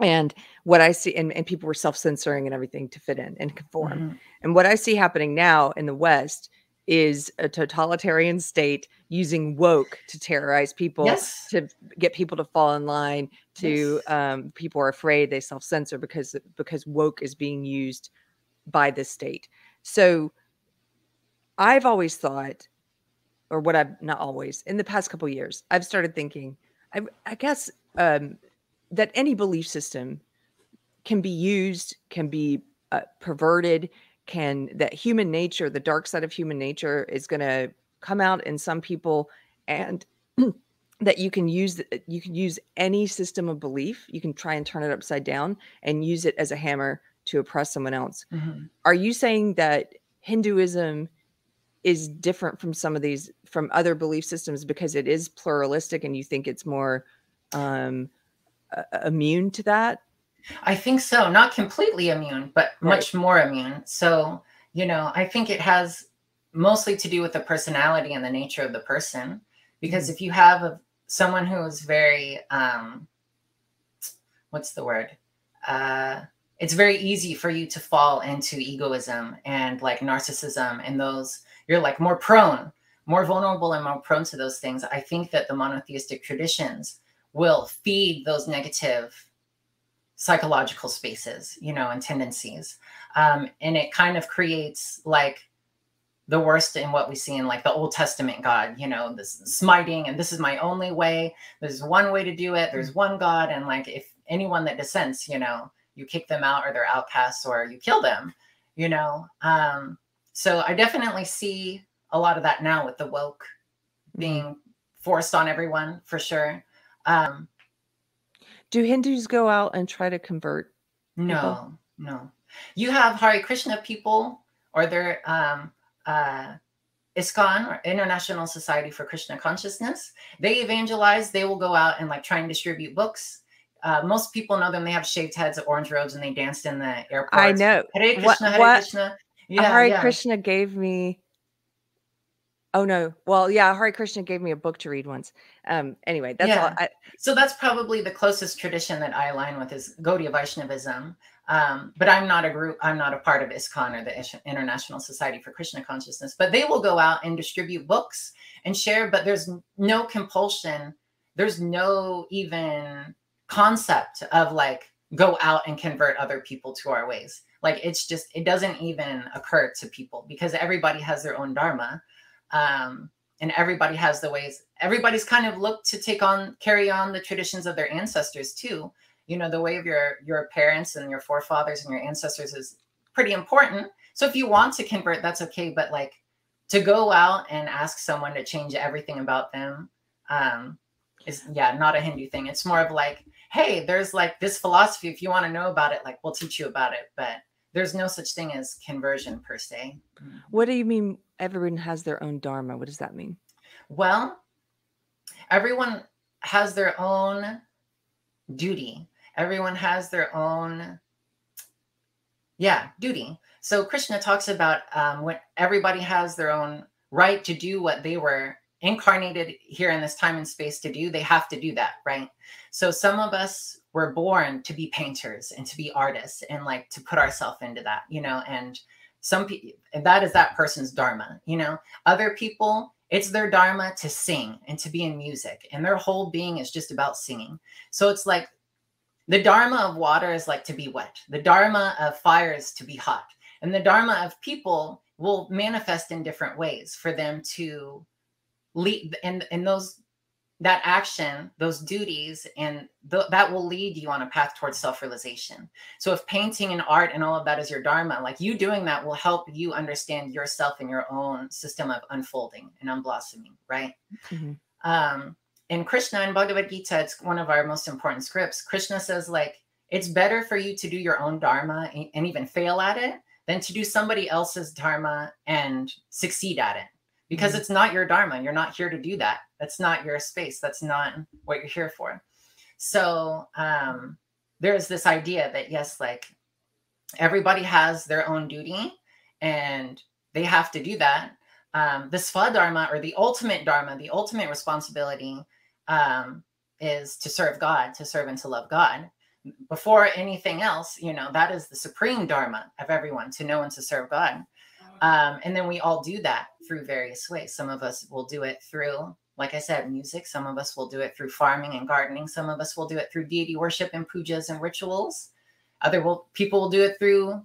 and what i see and, and people were self-censoring and everything to fit in and conform mm-hmm. and what i see happening now in the west is a totalitarian state using woke to terrorize people yes. to get people to fall in line to yes. um, people are afraid they self-censor because because woke is being used by the state so i've always thought or what i've not always in the past couple years i've started thinking i, I guess um, that any belief system can be used, can be uh, perverted, can that human nature, the dark side of human nature, is going to come out in some people, and [clears throat] that you can use you can use any system of belief. You can try and turn it upside down and use it as a hammer to oppress someone else. Mm-hmm. Are you saying that Hinduism? Is different from some of these from other belief systems because it is pluralistic and you think it's more um uh, immune to that? I think so. Not completely immune, but right. much more immune. So, you know, I think it has mostly to do with the personality and the nature of the person. Because mm-hmm. if you have a, someone who is very, um, what's the word? Uh, it's very easy for you to fall into egoism and like narcissism and those, you're like more prone, more vulnerable and more prone to those things. I think that the monotheistic traditions will feed those negative psychological spaces, you know, and tendencies. Um, and it kind of creates like the worst in what we see in like the Old Testament God, you know, this smiting, and this is my only way. There's one way to do it. There's one God. And like if anyone that dissents, you know, you kick them out or they're outcasts or you kill them, you know. Um, so I definitely see a lot of that now with the woke being forced on everyone for sure. Um, Do Hindus go out and try to convert? No, people? no. You have Hare Krishna people, or their um, uh, ISKCON, or International Society for Krishna Consciousness. They evangelize. They will go out and like try and distribute books. Uh, most people know them. They have shaved heads, orange robes, and they danced in the airport. I know. Hare Krishna, what, Hare what? Krishna. Yeah, Hare yeah. Krishna gave me Oh no. Well, yeah, Hare Krishna gave me a book to read once. Um, anyway, that's yeah. all. I, so that's probably the closest tradition that I align with is Gaudiya Vaishnavism. Um, but I'm not a group. I'm not a part of ISKCON or the International Society for Krishna Consciousness. But they will go out and distribute books and share. But there's no compulsion. There's no even concept of like go out and convert other people to our ways. Like it's just it doesn't even occur to people because everybody has their own dharma um, and everybody has the ways everybody's kind of looked to take on carry on the traditions of their ancestors too. You know the way of your your parents and your forefathers and your ancestors is pretty important. So if you want to convert that's okay but like to go out and ask someone to change everything about them um is yeah not a hindu thing. It's more of like hey there's like this philosophy if you want to know about it like we'll teach you about it but there's no such thing as conversion per se what do you mean everyone has their own dharma. What does that mean? Well, everyone has their own duty. Everyone has their own, yeah, duty. So Krishna talks about um, when everybody has their own right to do what they were incarnated here in this time and space to do. They have to do that, right? So some of us were born to be painters and to be artists and like to put ourselves into that, you know, and some people that is that person's dharma you know? Other people it's their dharma to sing and to be in music and their whole being is just about singing. So it's like the dharma of water is like to be wet. The dharma of fire is to be hot. And the dharma of people will manifest in different ways for them to lead and and those that action, those duties, and th- that will lead you on a path towards self realization. So, if painting and art and all of that is your dharma, like you doing that will help you understand yourself and your own system of unfolding and unblossoming, right? Mm-hmm. Um, in Krishna in Bhagavad Gita, it's one of our most important scripts. Krishna says, like, it's better for you to do your own dharma and, and even fail at it than to do somebody else's dharma and succeed at it because mm-hmm. it's not your dharma. You're not here to do that. That's not your space. That's not what you're here for. So um, there's this idea that yes, like everybody has their own duty and they have to do that. Um, the Svadharma or the ultimate dharma, the ultimate responsibility um, is to serve God, to serve and to love God. Before anything else, you know, that is the supreme dharma of everyone to know and to serve God. Um, and then we all do that through various ways. Some of us will do it through, like I said, music. Some of us will do it through farming and gardening. Some of us will do it through deity worship and pujas and rituals. Other will, people will do it through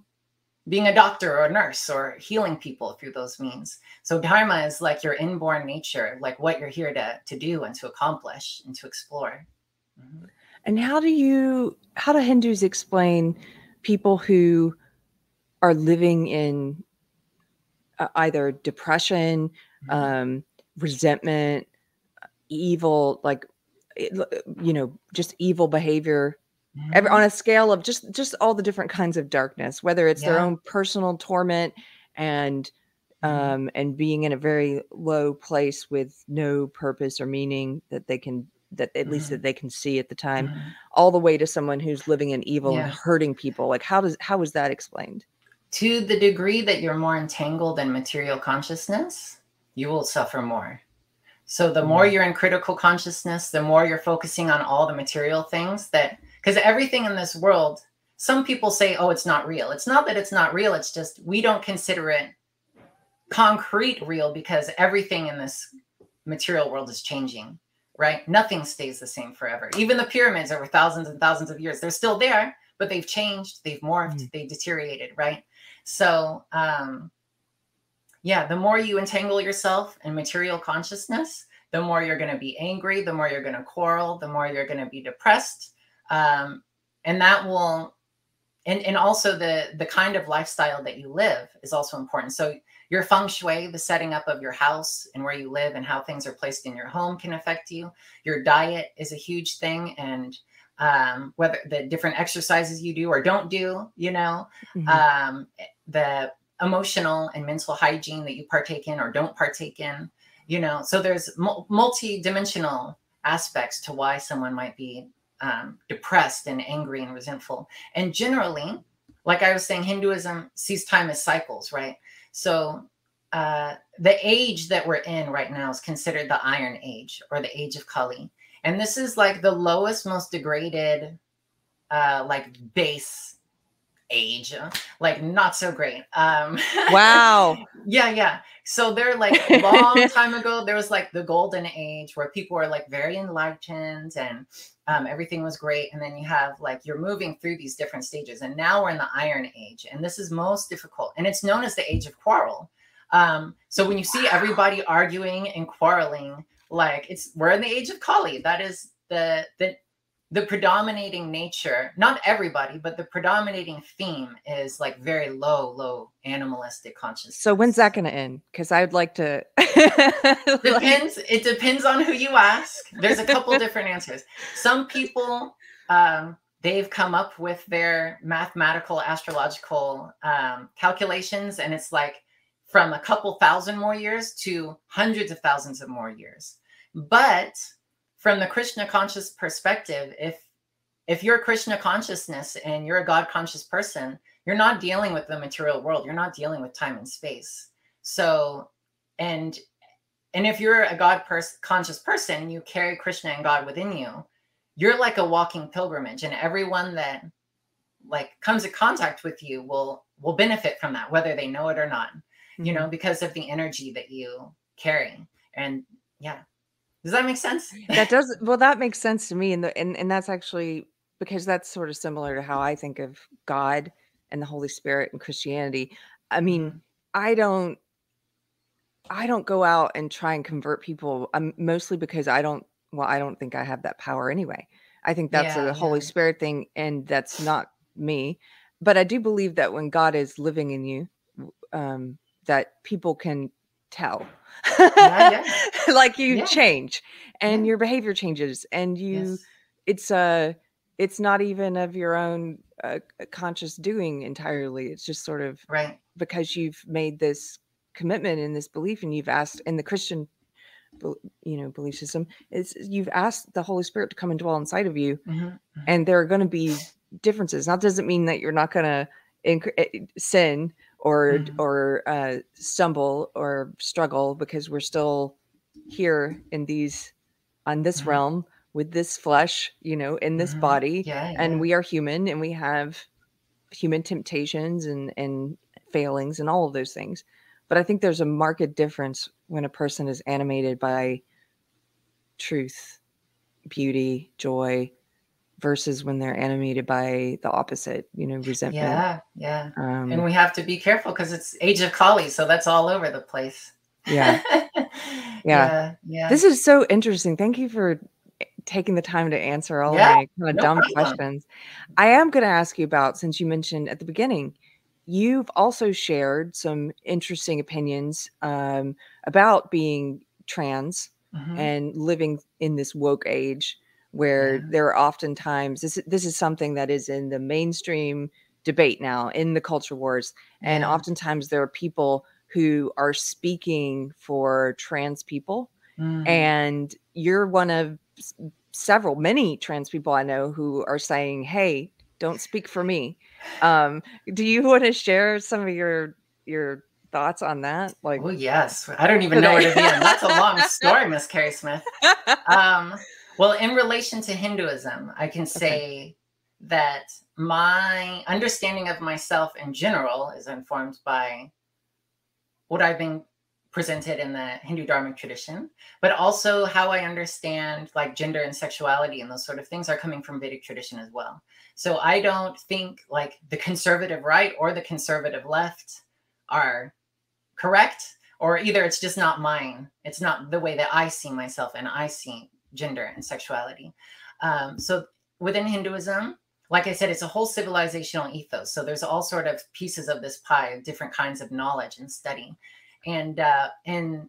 being a doctor or a nurse or healing people through those means. So dharma is like your inborn nature, like what you're here to to do and to accomplish and to explore. Mm-hmm. And how do you how do Hindus explain people who are living in uh, either depression, mm-hmm. um, resentment, evil, like you know, just evil behavior. Every, on mm-hmm. a scale of just just all the different kinds of darkness, whether it's yeah. their own personal torment and mm-hmm. um, and being in a very low place with no purpose or meaning that they can that at least that they can see at the time all the way to someone who's living in evil yeah. and hurting people like how does how is that explained to the degree that you're more entangled in material consciousness, you will suffer more. So the more mm-hmm. you're in critical consciousness, the more you're focusing on all the material things that because everything in this world, some people say, oh, it's not real. It's not that it's not real, it's just we don't consider it concrete real because everything in this material world is changing, right? Nothing stays the same forever. Even the pyramids over thousands and thousands of years, they're still there, but they've changed, they've morphed, mm. they've deteriorated, right? So, um, yeah, the more you entangle yourself in material consciousness, the more you're going to be angry, the more you're going to quarrel, the more you're going to be depressed. Um, and that will, and, and also the, the kind of lifestyle that you live is also important. So, your feng shui, the setting up of your house and where you live and how things are placed in your home can affect you. Your diet is a huge thing. And um, whether the different exercises you do or don't do, you know, mm-hmm. um, the emotional and mental hygiene that you partake in or don't partake in you know. So there's multi-dimensional aspects to why someone might be um, depressed and angry and resentful. And generally like i was saying hinduism sees time as cycles right? So uh, the age that we're in right now is considered the iron age or the age of kali and this is like the lowest most degraded uh, like base age like not so great. Um [laughs] wow. Yeah yeah. So they're like a [laughs] long time ago there was like the golden age where people were like very enlightened and um, everything was great. And then you have like you're moving through these different stages. And now we're in the iron age. And this is most difficult. And it's known as the age of quarrel. Um so when you see everybody arguing and quarreling like it's we're in the age of kali that is the the the predominating nature, not everybody, but the predominating theme is like very low, low animalistic consciousness. So when's that going to end? Because I'd like to. [laughs] [laughs] depends. It depends on who you ask. There's a couple different answers. Some people, um, they've come up with their mathematical, astrological um, calculations, and it's like from a couple thousand more years to hundreds of thousands of more years. But from the Krishna conscious perspective, if if you're Krishna consciousness and you're a God conscious person, you're not dealing with the material world. You're not dealing with time and space. So, and and if you're a God pers- conscious person, you carry Krishna and God within you. You're like a walking pilgrimage, and everyone that like comes in contact with you will will benefit from that whether they know it or not mm-hmm. you know because of the energy that you carry and yeah does that make sense that does well that makes sense to me and the and, and that's actually because that's sort of similar to how i think of god and the holy spirit and christianity i mean mm-hmm. i don't i don't go out and try and convert people um, mostly because i don't well i don't think i have that power anyway i think that's yeah, a holy yeah. spirit thing and that's not me but i do believe that when god is living in you um that people can tell yeah, [laughs] like you change and your behavior changes and you yes. it's a it's not even of your own uh, conscious doing entirely it's just sort of right because you've made this commitment and this belief and you've asked in the christian you know belief system is you've asked the holy spirit to come and dwell inside of you mm-hmm. mm-hmm. and there are going to be differences that doesn't mean that you're not going to inc- eh, sin or mm-hmm. or uh, stumble or struggle because we're still here in these on this mm-hmm. realm with this flesh you know in this mm-hmm. body yeah, yeah. and we are human and we have human temptations and and failings and all of those things but i think there's a marked difference when a person is animated by truth beauty joy versus when they're animated by the opposite, you know, resentment. Yeah, yeah. Um, and we have to be careful because it's age of Kali, so that's all over the place. Yeah. [laughs] yeah. yeah. Yeah. This is so interesting. Thank you for taking the time to answer all yeah, my kind of no dumb problem. questions. I am going to ask you about since you mentioned at the beginning, you've also shared some interesting opinions um, about being trans mm-hmm. and living in this woke age where yeah. there are oftentimes this this is something that is in the mainstream debate now in the culture wars and yeah. oftentimes there are people who are speaking for trans people mm. and you're one of several many trans people i know who are saying hey don't speak for me um, do you want to share some of your your thoughts on that like oh yes i don't even know where to begin that's a long [laughs] story miss Keri Smith um, well, in relation to Hinduism, I can say okay. that my understanding of myself in general is informed by what I've been presented in the Hindu Dharmic tradition, but also how I understand like gender and sexuality and those sort of things are coming from Vedic tradition as well. So I don't think like the conservative right or the conservative left are correct, or either it's just not mine. It's not the way that I see myself and I see gender and sexuality. Um, so within Hinduism, like I said, it's a whole civilizational ethos. So there's all sort of pieces of this pie different kinds of knowledge and study. And uh, in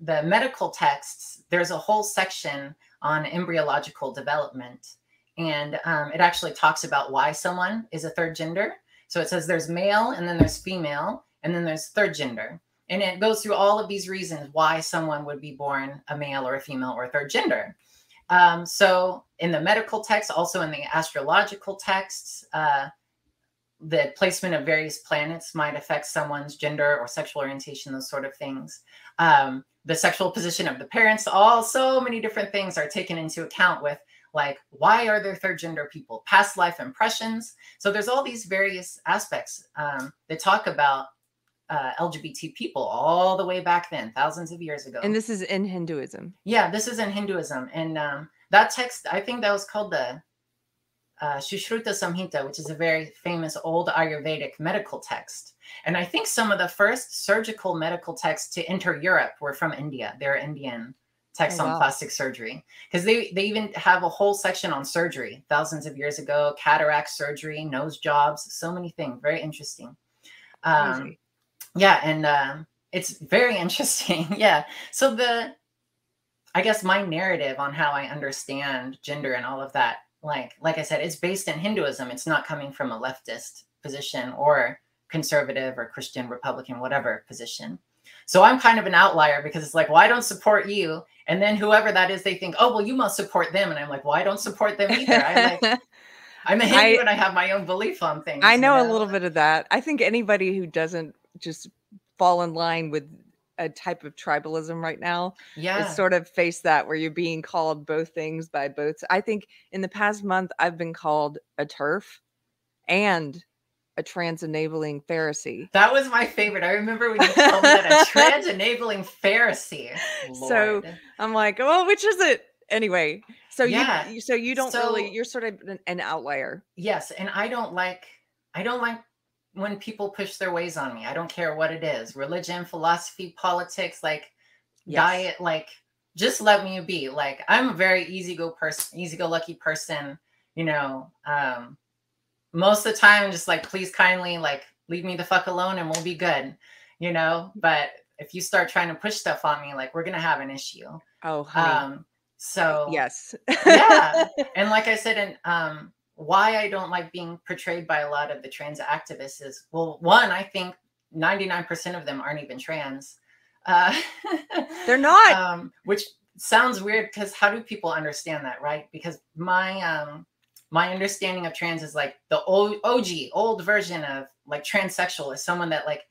the medical texts, there's a whole section on embryological development. And um, it actually talks about why someone is a third gender. So it says there's male, and then there's female, and then there's third gender. And it goes through all of these reasons why someone would be born a male or a female or a third gender. Um, so, in the medical text, also in the astrological texts, uh, the placement of various planets might affect someone's gender or sexual orientation, those sort of things. Um, the sexual position of the parents, all so many different things are taken into account with like why are there third gender people past life impressions so there's all these various aspects um, that talk about uh, LGBT people all the way back then, thousands of years ago. And this is in Hinduism. Yeah, this is in Hinduism. And um, that text, I think that was called the uh, Sushruta Samhita, which is a very famous old Ayurvedic medical text. And I think some of the first surgical medical texts to enter Europe were from India. They're Indian texts oh, wow. on plastic surgery because they, they even have a whole section on surgery thousands of years ago cataract surgery nose jobs so many things very interesting um, yeah and um, it's very [laughs] interesting yeah. So the i guess my narrative on how i understand gender and all of that like like i said it's based in hinduism. It's not coming from a leftist position or conservative or christian republican whatever position. So i'm kind of an outlier because it's like well i don't support you. And then whoever that is they think oh well you must support them. And i'm like well i don't support them either. I like [laughs] I'm a Hindu I, and I have my own belief on things. I know, you know, a little bit of that. I think anybody who doesn't just fall in line with a type of tribalism right now. Yeah. It's sort of face that where you're being called both things by both. I think in the past month I've been called a TERF and a trans enabling Pharisee. That was my favorite. I remember when you me that a [laughs] trans enabling Pharisee. So I'm like, well, which is it? Anyway, so Yeah. you so you don't So- really you're sort of an, an outlier. yes, and I don't like I don't like when people push their ways on me. I don't care what it is. Religion, philosophy, politics, like Yes. diet, like just let me be. Like I'm a very easy go person, easy go lucky person, you know. Um most of the time just like please kindly like leave me the fuck alone and we'll be good, you know. But if you start trying to push stuff on me, like we're gonna have an issue. Oh, honey. Um so yes. Yeah. [laughs] and like I said, and um, why I don't like being portrayed by a lot of the trans activists is well, one, I think 99% of them aren't even trans. Uh, [laughs] They're not. um, which sounds weird because how do people understand that, right? Because my um, my understanding of trans is like the old OG, old version of like transsexual is someone that like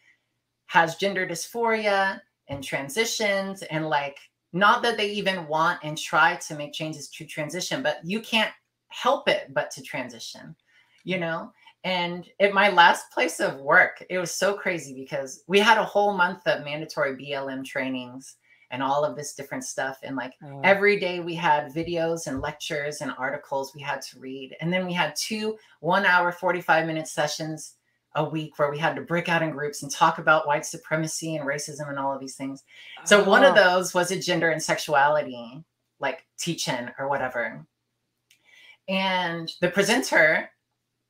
has gender dysphoria and transitions and like not that they even want and try to make changes to transition, but you can't help it but to transition, you know? And at my last place of work, it was so crazy because we had a whole month of mandatory BLM trainings and all of this different stuff. And like Oh, every day we had videos and lectures and articles we had to read. And then we had two one hour, 45 minute sessions a week where we had to break out in groups and talk about white supremacy and racism and all of these things. So one of oh. those was a gender and sexuality like teach-in or whatever. And the presenter,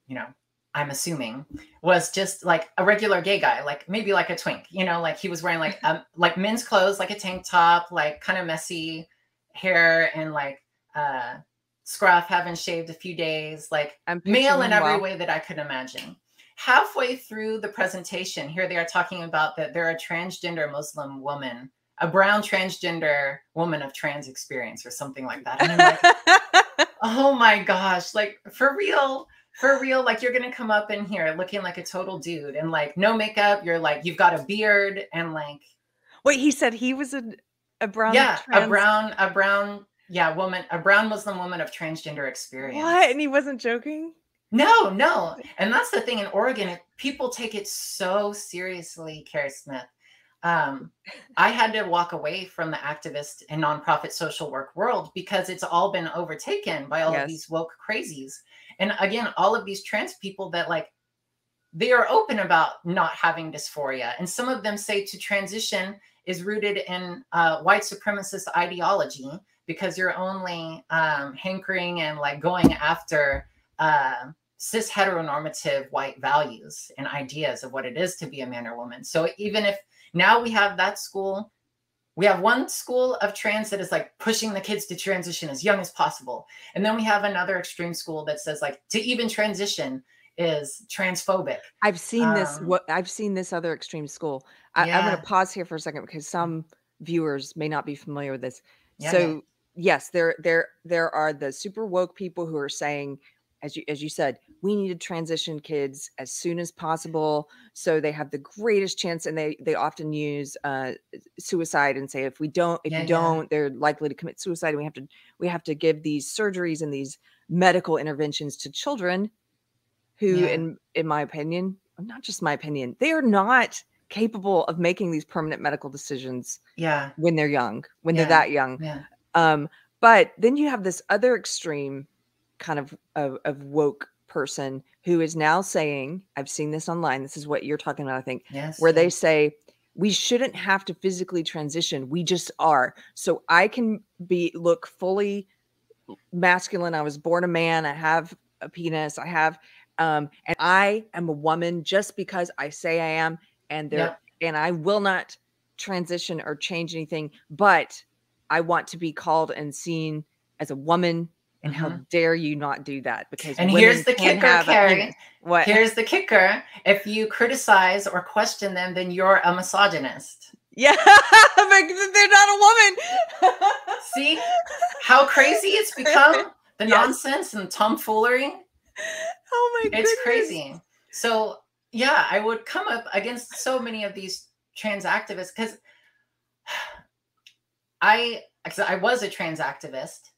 you know, I'm assuming was just like a regular gay guy, like maybe like a twink, you know, like he was wearing like um [laughs] like men's clothes, like a tank top, like kind of messy hair and like uh scruff, haven't shaved a few days, like I'm male in every well. way that I could imagine. Halfway through the presentation, here they are talking about that they're a transgender Muslim woman, a brown transgender woman of trans experience, or something like that. And I'm like, [laughs] oh my gosh, like for real, for real, like you're gonna come up in here looking like a total dude and like no makeup, you're like, you've got a beard and like, Wait, he said he was a a brown. yeah, a brown, a brown, yeah, woman, a brown Muslim woman of transgender experience. What? And he wasn't joking. No, no. And that's the thing in Oregon, people take it so seriously, Keri Smith. Um, I had to walk away from the activist and nonprofit social work world because it's all been overtaken by all Yes. of these woke crazies. And again, all of these trans people that like they are open about not having dysphoria. And some of them say to transition is rooted in uh, white supremacist ideology because you're only um, hankering and like going after uh, cis heteronormative white values and ideas of what it is to be a man or woman. So even if now we have that school, we have one school of trans that is like pushing the kids to transition as young as possible. And then we have another extreme school that says like to even transition is transphobic. I've seen this. Um, What I've seen this other extreme school. I, I'm gonna pause here for a second because some viewers may not be familiar with this. Yeah, so yes, there there there are the super woke people who are saying, as you as you said, we need to transition kids as soon as possible so they have the greatest chance. And they they often use uh, suicide and say if we don't if Yeah, you don't, they're likely to commit suicide. And we have to we have to give these surgeries and these medical interventions to children who, Yeah. in in my opinion, not just my opinion, they are not capable of making these permanent medical decisions Yeah. when they're young, when Yeah. they're that young. Yeah. Um, but then you have this other extreme kind of, of of woke person who is now saying, I've seen this online. This is what you're talking about, I think, Yes. where they say we shouldn't have to physically transition. We just are. So I can be look fully masculine. I was born a man. I have a penis. I have um and I am a woman just because I say I am and there Yep. and I will not transition or change anything, but I want to be called and seen as a woman. And how dare you not do that? Because Mm-hmm. And here's the kicker, Keri. What? Here's the kicker. If you criticize or question them, then you're a misogynist. yeah, [laughs] they're not a woman. [laughs] See how crazy it's become? The [laughs] Yes. nonsense and tomfoolery. oh my god, It's goodness. crazy. So yeah, I would come up against so many of these trans activists because [sighs] I I was a trans activist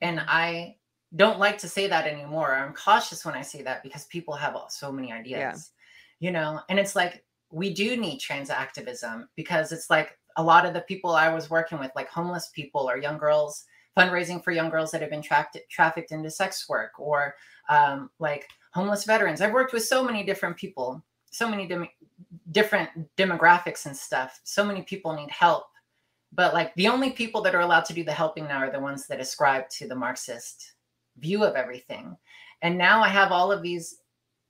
and I don't like to say that anymore. I'm cautious when I say that because people have so many ideas, yeah. you know, and it's like we do need trans activism because it's like a lot of the people I was working with, like homeless people or young girls, fundraising for young girls that have been tra- trafficked into sex work or um, like homeless veterans. I've worked with so many different people, so many dem- different demographics and stuff. So many people need help. But like the only people that are allowed to do the helping now are the ones that ascribe to the Marxist view of everything. And now I have all of these,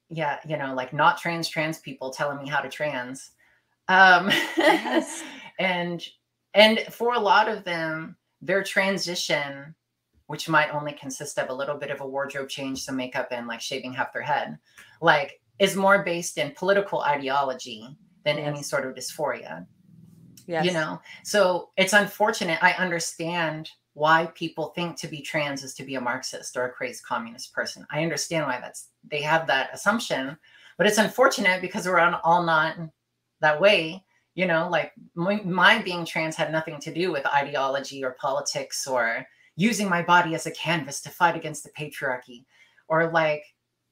yeah, you know, like not trans trans people telling me how to trans. Um, yes. [laughs] and and for a lot of them, their transition, which might only consist of a little bit of a wardrobe change, some makeup, and like shaving half their head, like is more based in political ideology than yes. any sort of dysphoria. Yes. You know, so it's unfortunate. I understand why people think to be trans is to be a Marxist or a crazed communist person. I understand why that's they have that assumption, but it's unfortunate because we're all not that way. You know, like my, my being trans had nothing to do with ideology or politics or using my body as a canvas to fight against the patriarchy or like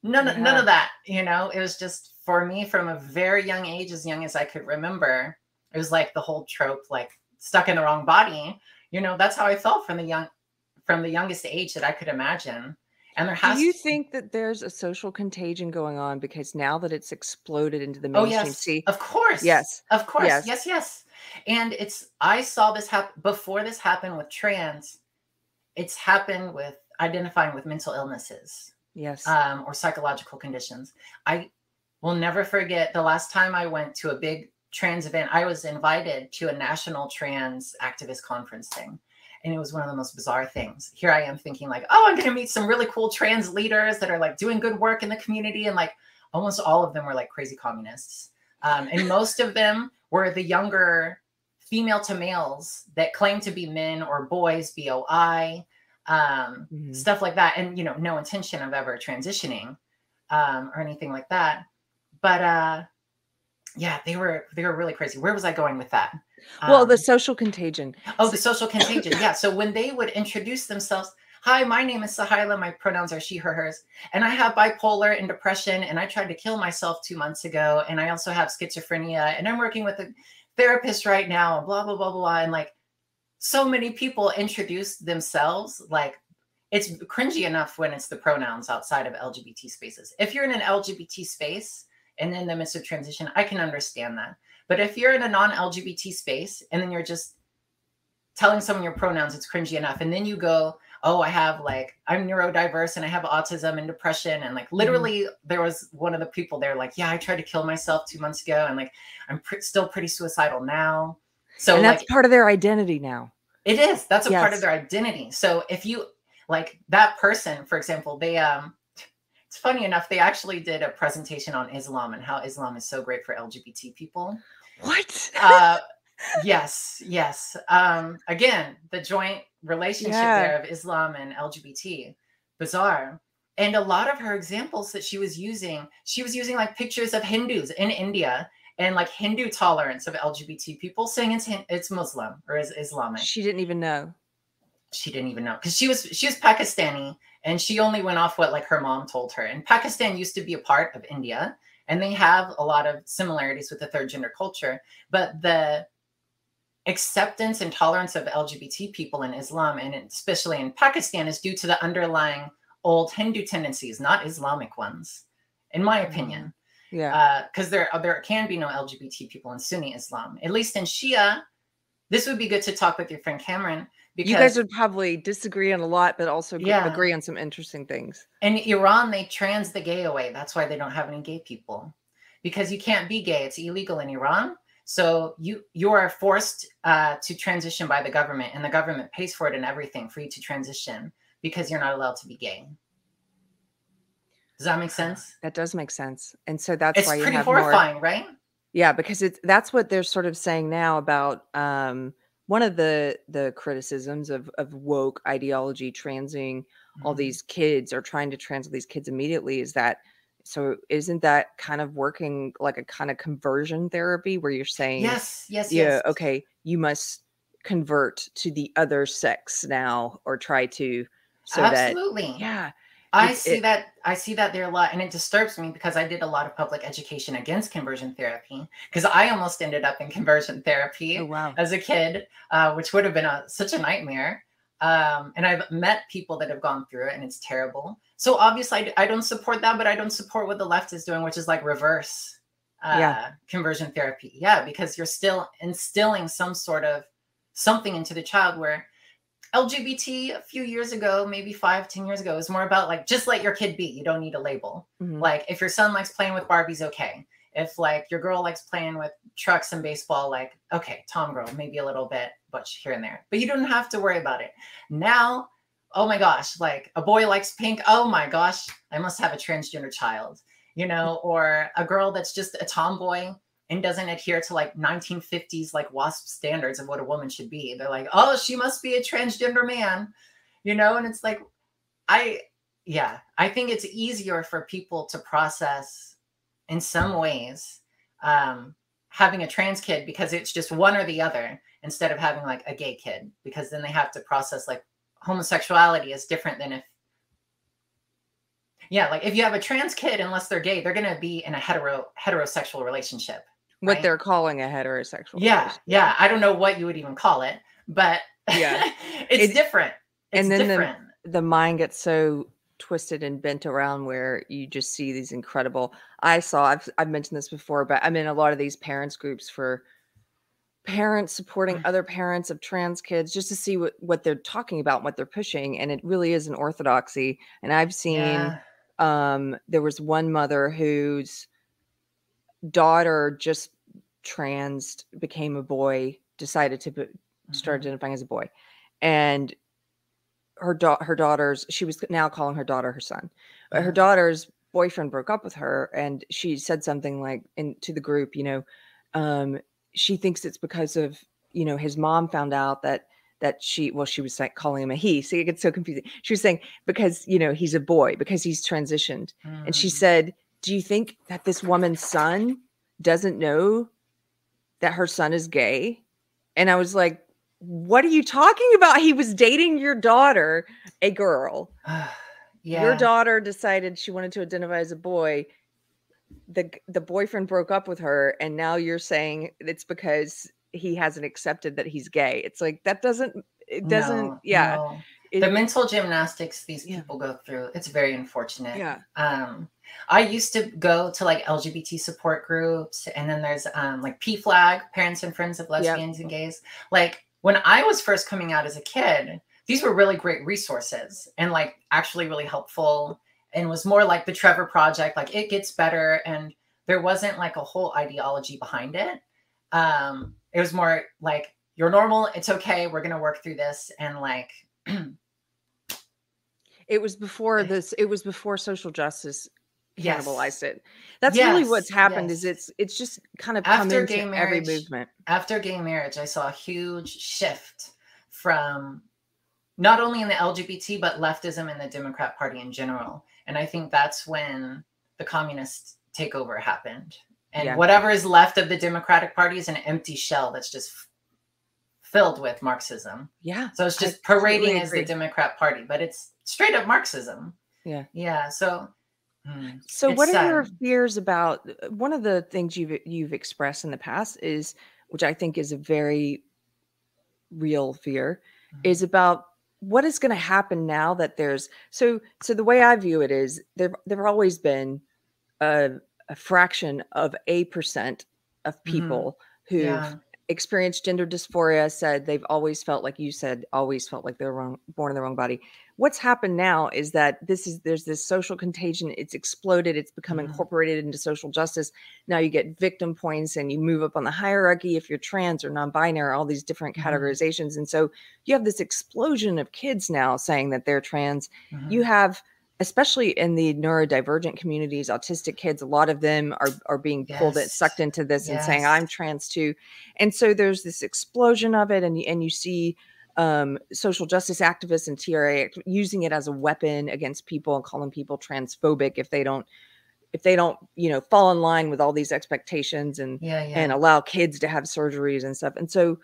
none, yeah. none of that. You know, it was just for me from a very young age, as young as I could remember, it was like the whole trope, like stuck in the wrong body. You know that's how i felt from the young from the youngest age that i could imagine. And there has do you to, think that there's a social contagion going on? Because now that it's exploded into the mainstream oh yes. see of course. Yes. Of course. Yes. Yes, yes. and it's i saw this happen before this happened with trans it's happened with identifying with mental illnesses yes. um, or psychological conditions. I will never forget the last time i went to a big trans event, I was invited to a national trans activist conference thing. And it was one of the most bizarre things. Here I am thinking, like, oh, I'm going to meet some really cool trans leaders that are like doing good work in the community. And like almost all of them were like crazy communists. Um, and [laughs] most of them were the younger female to males that claim to be men or boys, BOI, um, mm-hmm. stuff like that. And, you know, no intention of ever transitioning um, or anything like that. But, uh, yeah, they were they were really crazy. Where was I going with that? Well, um, the social contagion. Oh, the social contagion. yeah. So when they would introduce themselves, hi, my name is Suhaila. My pronouns are she, her, hers, and I have bipolar and depression, and I tried to kill myself two months ago, and I also have schizophrenia, and I'm working with a therapist right now, and blah blah blah blah, and like so many people introduce themselves like it's cringy enough when it's the pronouns outside of LGBT spaces. If you're in an LGBT space and in the midst of transition, I can understand that. But if you're in a non LGBT space and then you're just telling someone your pronouns, it's cringy enough. And then you go, oh, I have like, I'm neurodiverse and I have autism and depression. And like, mm-hmm. literally, mm-hmm. there was one of the people there, like, yeah, I tried to kill myself two months ago. And like, I'm pr- still pretty suicidal now. So and that's like, part of their identity now. It is. That's a yes. part of their identity. So if you like that person, for example, they, um, it's funny enough, they actually did a presentation on Islam and how Islam is so great for LGBT people. What? uh, [laughs] yes, yes. Um, again, the joint relationship yeah. there of Islam and LGBT, bizarre. And a lot of her examples that she was using, she was using like pictures of Hindus in India and like Hindu tolerance of LGBT people, saying it's it's Muslim or is Islamic. She didn't even know. She didn't even know because she was she was Pakistani and she only went off what like her mom told her. And Pakistan used to be a part of India, and they have a lot of similarities with the third gender culture, but the acceptance and tolerance of LGBT people in Islam and especially in Pakistan is due to the underlying old Hindu tendencies, not Islamic ones, in my mm-hmm. opinion. Yeah, because uh, there there can be no LGBT people in Sunni Islam. At least in Shia, this would be good to talk with your friend Kamran because you guys would probably disagree on a lot, but also yeah. agree on some interesting things. In Iran, they trans the gay away. That's why they don't have any gay people because you can't be gay. It's illegal in Iran. So you you are forced uh, to transition by the government, and the government pays for it and everything for you to transition because you're not allowed to be gay. Does that make sense? That does make sense, and so that's it's why you pretty have horrifying, more, right? Yeah, because it's that's what they're sort of saying now about um, one of the the criticisms of of woke ideology transing mm-hmm. all these kids or trying to trans these kids immediately is that so isn't that kind of working like a kind of conversion therapy where you're saying yes yes yeah yes. okay you must convert to the other sex now or try to so Absolutely. that yeah I see it, that I see that there a lot and it disturbs me because I did a lot of public education against conversion therapy because I almost ended up in conversion therapy oh wow as a kid, uh, which would have been a, such a nightmare. Um, and I've met people that have gone through it and it's terrible. So obviously I, I don't support that, but I don't support what the left is doing, which is like reverse uh, Yeah. conversion therapy. Yeah, because you're still instilling some sort of something into the child where LGBT a few years ago, maybe five, ten years ago, was more about like just let your kid be. You don't need a label. Mhm. Like if your son likes playing with Barbies, okay. If like your girl likes playing with trucks and baseball, like okay, Tom girl, maybe a little bit but here and there, but you don't have to worry about it. Now, oh my gosh, like a boy likes pink. Oh my gosh, I must have a transgender child, you know, or a girl that's just a tomboy and doesn't adhere to like 1950s like wasp standards of what a woman should be. They're like, oh, she must be a transgender man, you know, and it's like, I, yeah, I think it's easier for people to process in some ways um, having a trans kid because it's just one or the other instead of having like a gay kid because then they have to process like homosexuality is different than if yeah like if you have a trans kid unless they're gay they're going to be in a hetero heterosexual relationship what right? they're calling a heterosexual yeah relationship. yeah i don't know what you would even call it but Yeah. [laughs] it's It- different it's and then the- different the mind gets so twisted and bent around where you just see these incredible i saw i've, I've mentioned this before but i'm in a lot of these parents groups for parents supporting Mm. other parents of trans kids just to see what, what they're talking about what they're pushing and it really is an orthodoxy and i've seen yeah. um there was one mother whose daughter just trans became a boy decided to be, start Mhm. identifying as a boy and her da- her daughter's she was now calling her daughter her son but her daughter's boyfriend broke up with her and she said something like in to the group you know um she thinks it's because of you know his mom found out that that she well she was like calling him a he so it gets so confusing she was saying because you know he's a boy because he's transitioned and she Mm. said do you think that this woman's son doesn't know that her son is gay. And i was like what are you talking about? He was dating your daughter a girl. [sighs] Yeah. Your daughter decided she wanted to identify as a boy. The the boyfriend broke up with her and now you're saying it's because he hasn't accepted that he's gay. It's like that doesn't it doesn't No, yeah. no. it- the mental gymnastics these Yeah. people go through it's very unfortunate. Yeah. Um i used to go to like lgbt support groups and then there's um like PFLAG parents and friends of lesbians and gays. Like when i was first coming out as a kid these were really great resources and like actually really helpful and was more like the trevor project like it gets better and there wasn't like a whole ideology behind it. Um it was more like you're normal it's okay we're gonna work through this and like [clears throat] it was before this it was before social justice yes cannibalized it that's really what's Yes, happened is it's it's just kind of come After gay every marriage, movement after gay marriage, I saw a huge shift from not only in the LGBT, but leftism in the Democrat Party in general. And I think that's when the communist takeover happened. And Yeah. whatever is left of the Democratic Party is an empty shell that's just filled with Marxism. yeah So it's I just parading completely as the. Democrat Party, but it's straight up Marxism. Yeah. Yeah. So, hmm, So, what are your fears about? uh, One of the things you've you've expressed in the past is, which I think is a very real fear, Mm-hmm. is about what is going to happen now that there's so so. The way I view it is there there've always been a, a fraction of a percent of Mhm. people who've yeah. experienced gender dysphoria said they've always felt like you said always felt like they were wrong, born in the wrong body what's happened now is that this is there's this social contagion it's exploded it's become Mhm. incorporated into social justice now you get victim points and you move up on the hierarchy if you're trans or non-binary all these different Mhm. categorizations and so you have this explosion of kids now saying that they're trans Mhm. you have especially in the neurodivergent communities autistic kids a lot of them are are being pulled and sucked into this and saying i'm trans too and so there's this explosion of it and and you see um, social justice activists and tra using it as a weapon against people and calling people transphobic if they don't if they don't you know fall in line with all these expectations and yeah. Yeah. and allow kids to have surgeries and stuff and so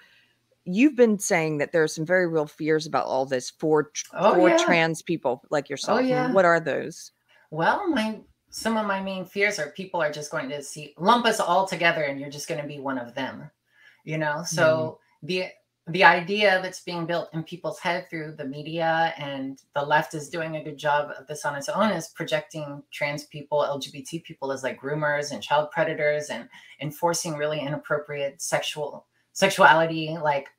you've been saying that there are some very real fears about all this for Oh for yeah. trans people like Oh yourself. And yeah. what are those? Well, my some of my main fears are people are just going to see lump us all together and you're just going to be one of them. You know? Mm. So the idea that's being built in people's head through the media and the left is doing a good job of this on its own is projecting trans people, LGBT people as like groomers and child predators and enforcing really inappropriate sexual sexuality like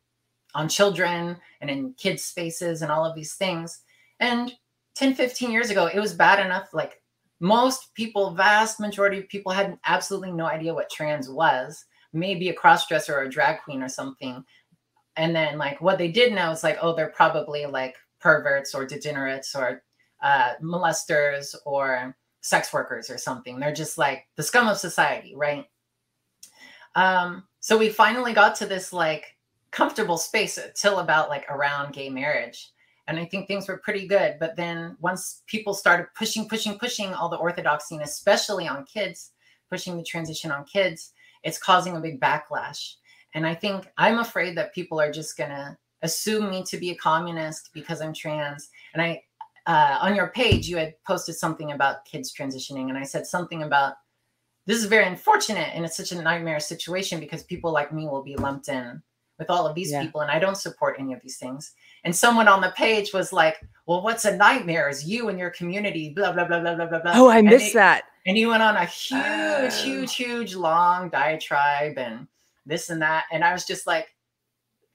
on children and in kids spaces and all of these things. And 10 15 years ago it was bad enough like most people vast majority of people had absolutely no idea what trans was maybe a crossdresser or a drag queen or something and then like what they did know is like oh they're probably like perverts or degenerates or uh, molesters or sex workers or something. They're just like the scum of society right? Um so we finally got to this like comfortable space till about like around gay marriage. And i think things were pretty good. But then once people started pushing pushing pushing all the orthodoxy and especially on kids pushing the transition on kids it's causing a big backlash and i think i'm afraid that people are just gonna assume me to be a communist because i'm trans and i uh, on your page you had posted something about kids transitioning and i said something about this is very unfortunate and it's such a nightmare situation because people like me will be lumped in with all of these Yeah. people and i don't support any of these things and someone on the page was like well what's a nightmare is you and your community blah blah blah blah blah blah blah Oh, I And missed they- that. and he went on a huge Oh. huge huge long diatribe and this and that. And i was just like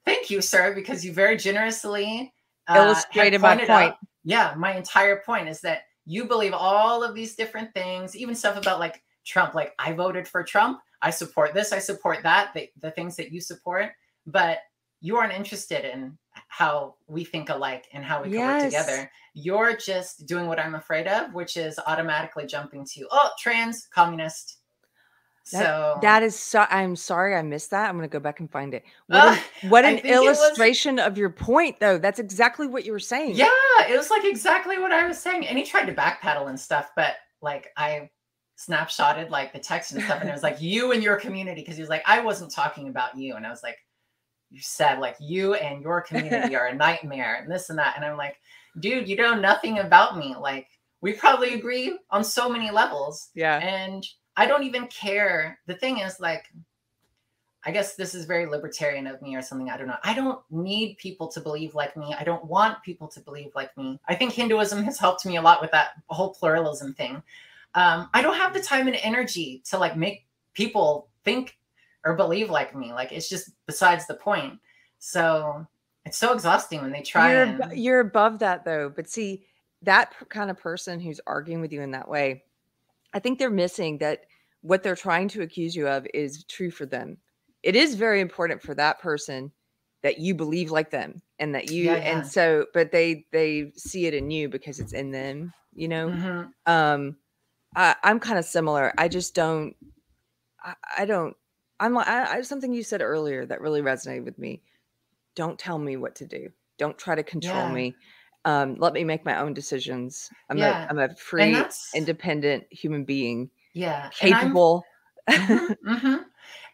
thank you sir because you very generously uh, Illustrated my pointed out- point. yeah my entire point is that you believe all of these different things even stuff about like trump. Like i voted for trump. I support this. I support that the, the things that you support. But you aren't interested in how we think alike and how we can work together. You're just doing what i'm afraid of which is automatically jumping to oh trans communist so That is so I'm sorry I missed that. I'm gonna go back and find it. What, Uh, an, what an it was- illustration of your point though. That's exactly what you were saying. Yeah, it was like exactly what I was saying. And he tried to backpedal and stuff, but like I snapshotted like the text and stuff, and it was like you and your community because he was like, I wasn't talking about you. And I was like, you said like you and your community are a nightmare and this and that. And I'm like, dude, you know nothing about me. Like we probably agree on so many levels. Yeah. And I don't even care. The thing is, like, I guess this is very libertarian of me or something. I don't know. I don't need people to believe like me. I don't want people to believe like me. I think Hinduism has helped me a lot with that whole pluralism thing. Um, I don't have the time and energy to like make people think or believe like me. Like, it's just besides the point. So it's so exhausting when they try You're and you're above that though. But see, that kind of person who's arguing with you in that way, I think they're missing that what they're trying to accuse you of is true for them. It is very important for that person that you believe like them and that you Yeah, yeah. and so but they they see it in you because it's in them, you know. Mhm. um I, i'm kind of similar i just don't i, I don't i'm like I, I something you said earlier that really resonated with me don't tell me what to do don't try to control Yeah. me um let me make my own decisions i'm Yeah. a i'm a free independent human being yeah. and capable Mhm, [laughs] mhm.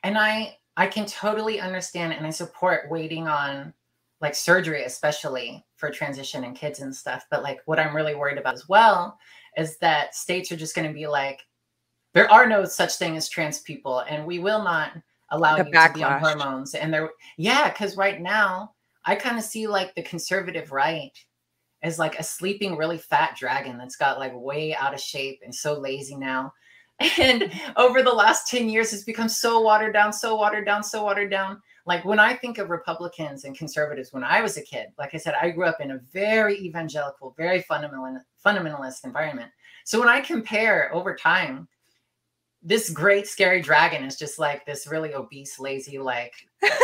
And I I can totally understand and I support waiting on like surgery, especially for transition and kids and stuff. But like what I'm really worried about as well is that states are just going to be like, there are no such thing as trans people, and we will not allow The you to be on hormones. And they're yeah, because right now I kind of see like the conservative right as like a sleeping really fat dragon that's got like way out of shape and so lazy now. [laughs] And over the last 10 years it's become so watered down so watered down so watered down. Like when i think of republicans and conservatives when i was a kid like i said i grew up in a very evangelical very fundamental fundamentalist environment. So when i compare over time this great scary dragon is just like this really obese lazy like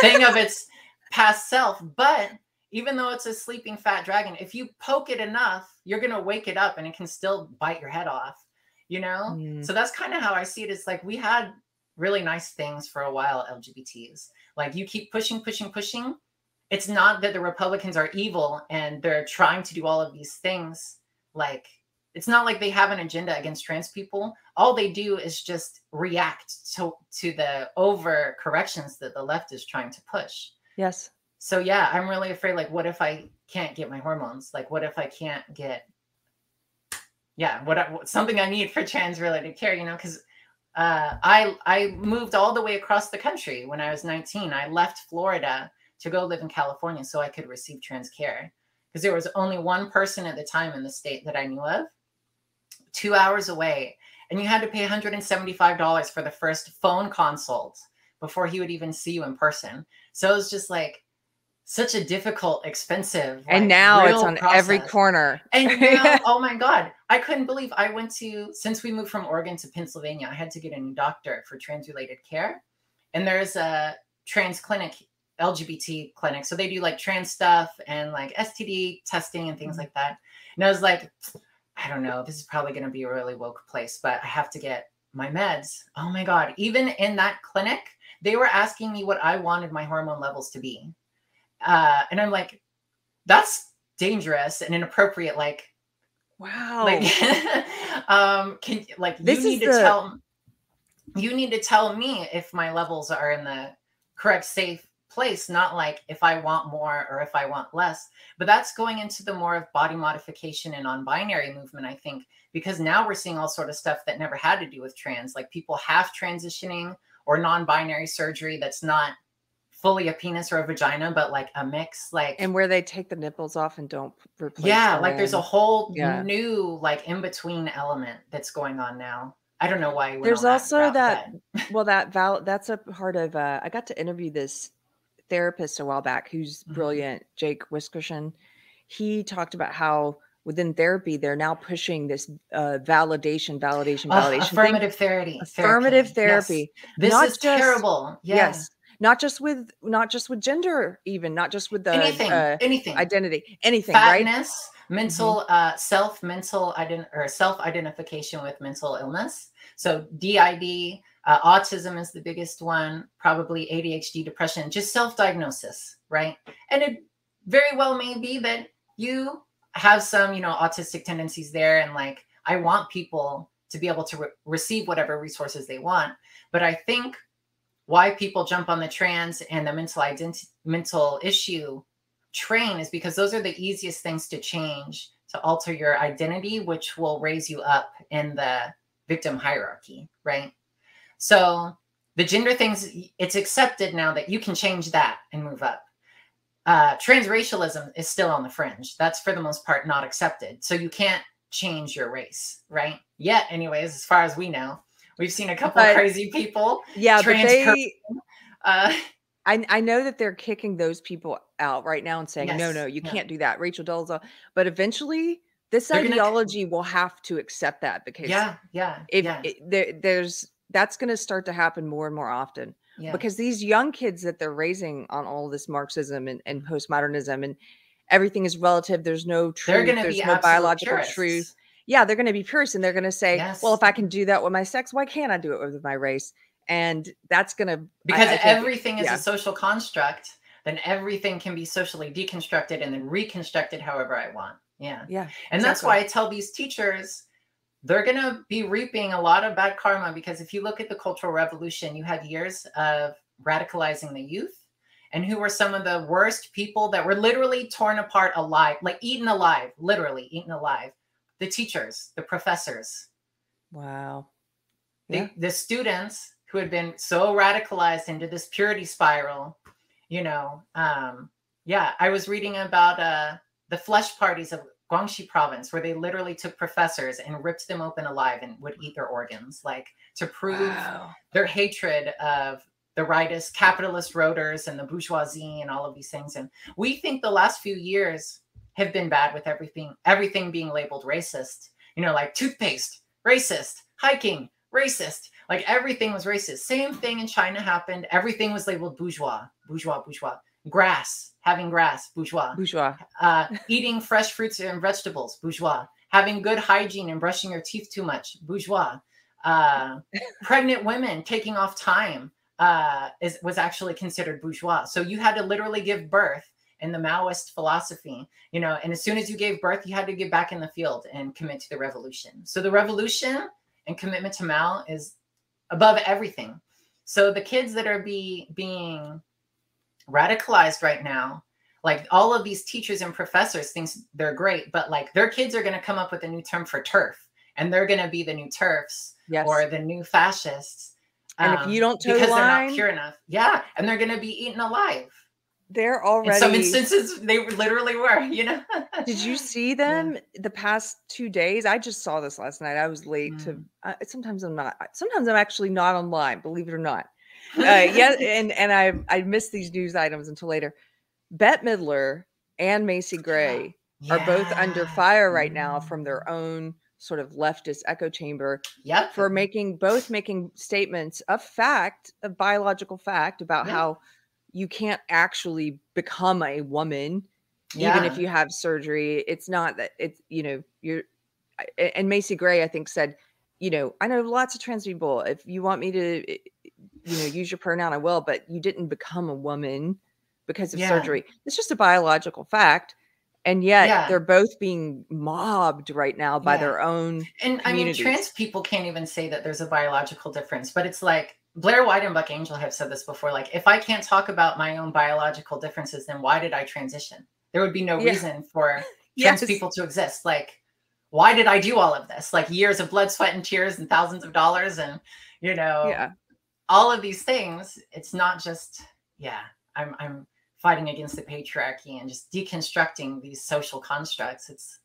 thing of its [laughs] past self. But even though it's a sleeping fat dragon if you poke it enough you're going to wake it up and it can still bite your head off you know? Mm. so that's kind of how i see it. It's like we had really nice things for a while lgbts like you keep pushing pushing pushing. It's not that the republicans are evil and they're trying to do all of these things. Like it's not like they have an agenda against trans people. All they do is just react to to the over corrections that the left is trying to push. Yes so yeah, I'm really afraid. Like, what if I can't get my hormones? Like, what if I can't get, yeah, what something I need for trans related care? You know, because uh, I I moved all the way across the country when I was 19. I left Florida to go live in California so I could receive trans care because there was only one person at the time in the state that I knew of, two hours away, and you had to pay 175 dollars for the first phone consult before he would even see you in person. So it was just like such a difficult, expensive, and like, now it's on every corner. And [laughs] now, oh my God, I couldn't believe I went to, since we moved from Oregon to Pennsylvania, I had to get a new doctor for trans related care. And there's a trans clinic, LGBT clinic. So they do like trans stuff and like STD testing and things Mhm. like that. And I was like, I don't know, this is probably going to be a really woke place, but I have to get my meds. Oh my God. Even in that clinic, they were asking me what I wanted my hormone levels to be. Uh, and I'm like, that's dangerous and inappropriate. Like, wow. like, [laughs] um, can like this you need to the- tell you need to tell me if my levels are in the correct safe place, not like if I want more or if I want less. But that's going into the more of body modification and non-binary movement, I think, because now we're seeing all sort of stuff that never had to do with trans, like people half transitioning or non-binary surgery that's not fully a penis or a vagina, but like a mix, like and where they take the nipples off and don't replace yeah like there's a whole Yeah. new like in between element that's going on now i don't know why There's on that also that [laughs] well that val that's a part of uh I got to interview this therapist a while back who's Mhm. brilliant, Jake Wiskerson. He talked about how within therapy they're now pushing this uh validation, validation, validation thing. affirmative therapy Affirmative therapy. therapy. Yes. this not is just- terrible. Yes. Not just with not just with gender, even not just with the anything uh, anything. identity, anything, right? fatness mental uh self mental ident- or self identification with mental illness. So did uh, autism is the biggest one probably adhd depression just self diagnosis right? And it very well may be that you have some you know autistic tendencies there and like i want people to be able to re- receive whatever resources they want. But i think why people jump on the trans and the mental identity mental issue train is because those are the easiest things to change to alter your identity which will raise you up in the victim hierarchy right? So the gender things it's accepted now that you can change that and move up. Uh, transracialism is still on the fringe. That's for the most part not accepted. So you can't change your race right? Yet anyways as far as we know we've seen a couple But- crazy people Yeah, but trans they uh, I, I know that they're kicking those people out right now and saying, no, Yes, no, you yeah. can't do that. Rachel Dolezal. But eventually, this They're gonna- ideology will have to accept that because yeah yeah if yeah it, there, there's that's going to start to happen more and more often yeah because these young kids that they're raising on all this Marxism and, and postmodernism and everything is relative. There's no truth. There's no biological purists. truth. Yeah, they're going to be purists and they're going to say, well, if I can do that with my sex, why can't I do it with my race? And that's going to because I think- everything is yeah. a social construct then everything can be socially deconstructed and then reconstructed however i want yeah yeah. and that's why i tell these teachers they're going to be reaping a lot of bad karma because if you look at the cultural revolution you had years of radicalizing the youth and who were some of the worst people that were literally torn apart alive like eaten alive literally eaten alive the teachers the professors Wow. the, Yeah. the students who had been so radicalized into this purity spiral you know um yeah i was reading about uh the flesh parties of guangxi province where they literally took professors and ripped them open alive and would eat their organs like to prove Wow. their hatred of the rightist capitalist roaders and the bourgeoisie and all of these things and we think the last few years have been bad with everything everything being labeled racist you know like toothpaste racist hiking racist like everything was racist same thing in china happened everything was labeled bourgeois bourgeois bourgeois grass having grass bourgeois Bourgeois. uh, eating fresh fruits and vegetables, bourgeois. Having good hygiene and brushing your teeth too much, bourgeois. Uh, [laughs] pregnant women taking off time uh, is was actually considered bourgeois. So you had to literally give birth in the Maoist philosophy, you know. And as soon as you gave birth, you had to get back in the field and commit to the revolution. So the revolution and commitment to Mao is above everything. So the kids that are be being radicalized right now. Like all of these teachers and professors thinks they're great, but like their kids are going to come up with a new term for TERF, and they're going to be the new TERFs Yes. or the new fascists. And if um, you don't toe because the they're not pure enough, yeah, and they're going to be eaten alive. They're In some instances, they literally were. You know. Did you [laughs] see them the past two days? I just saw this last night. I was late to. Mm. Uh, sometimes I'm not. Sometimes I'm actually not online. Believe it or not. [laughs] Uh, yeah, and and I I missed these news items until later. Bette Midler and Macy Gray are both under fire right now from Mm. their own sort of leftist echo chamber Yep. for making both making statements of fact, of biological fact about Yeah. how you can't actually become a woman even if you have surgery. It's not that it's you know you're and Macy Gray I think said, you know, I know lots of trans people. If you want me to, eh, you know, use your pronoun, I will. But you didn't become a woman because of Yeah. surgery. It's just a biological fact. And yet Yeah. they're both being mobbed right now by Yeah. their own And I mean, trans people can't even say that there's a biological difference, but it's like Blair White and Buck Angel have said this before. Like, if I can't talk about my own biological differences, then why did I transition? There would be no Yeah. reason for [laughs] trans people to exist. Like, why did I do all of this? Like years of blood, sweat, and tears, and thousands of dollars, and you know, Yeah. all of these things. It's not just yeah. I'm I'm fighting against the patriarchy and just deconstructing these social constructs. It's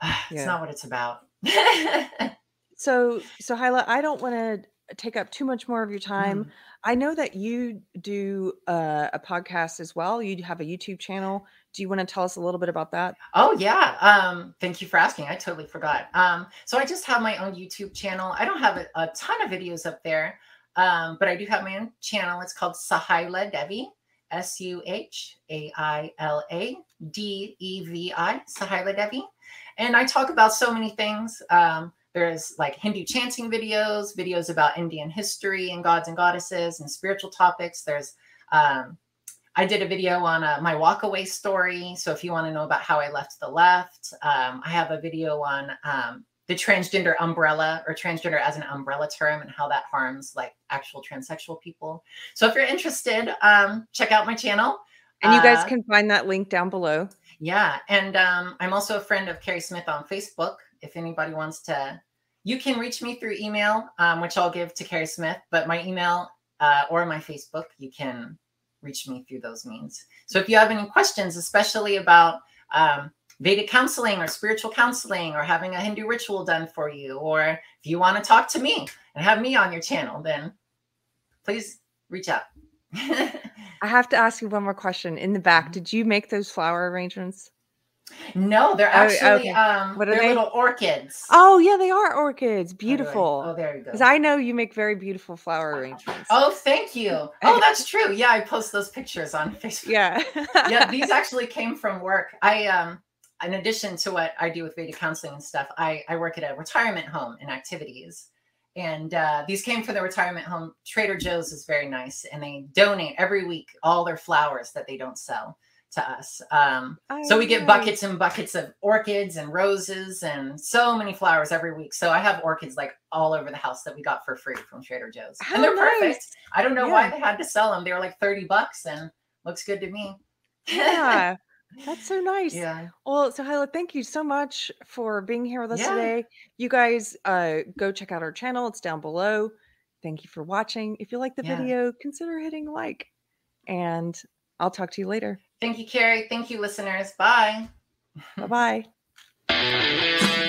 [sighs] it's Yeah. not what it's about. [laughs] So, Suhaila, I don't want to take up too much more of your time. Mm. I know that you do uh, a podcast as well. You have a YouTube channel. Do you want to tell us a little bit about that? Oh yeah. Um, thank you for asking. I totally forgot. Um, so I just have my own YouTube channel. I don't have a, a ton of videos up there, um, but I do have my own channel. It's called Suhaila Devi, S U H A I L A D E V I, Suhaila Devi, and I talk about so many things. Um, there's like Hindu chanting videos, videos about Indian history and gods and goddesses and spiritual topics. There's um, I did a video on uh, my walkaway story. So if you want to know about how I left the left, um, I have a video on um, the transgender umbrella or transgender as an umbrella term and how that harms like actual transsexual people. So if you're interested, um, check out my channel. And you guys Uh, can find that link down below. yeah, and um, I'm also a friend of Keri Smith on Facebook. If anybody wants to, you can reach me through email, um, which I'll give to Keri Smith. But my email uh, or my Facebook, you can reach me through those means. So if you have any questions, especially about um, Vedic counseling or spiritual counseling or having a Hindu ritual done for you, or if you want to talk to me and have me on your channel, then please reach out. [laughs] I have to ask you one more question. In the back, Mhm. did you make those flower arrangements? No, they're Oh, actually okay. um, What are they're they? little orchids. Oh, yeah, they are orchids. How do I- Beautiful. Oh, there you go. Because I know you make very beautiful flower arrangements. Oh, thank you. Oh, that's [laughs] true. Yeah, I post those pictures on [laughs] Facebook. yeah. yeah, these [laughs] actually came from work. I um in addition to what I do with Vedic counseling and stuff, I, I work at a retirement home and activities. And uh, these came from the retirement home. Trader Joe's is very nice, and they donate every week all their flowers that they don't sell to us. Um, so we get nice. buckets and buckets of orchids and roses and so many flowers every week. So I have orchids like all over the house that we got for free from Trader Joe's, How and they're nice. perfect. I don't know why they had to sell them. They were like thirty bucks, and looks good to me. Yeah. [laughs] That's so nice. yeah. Well, Suhaila, thank you so much for being here with us Yeah. today. You guys uh go check out our channel. It's down below. Thank you for watching. If you like the Yeah. video, consider hitting like. And I'll talk to you later. Thank you, Keri. Thank you, listeners. Bye. Bye-bye. [laughs]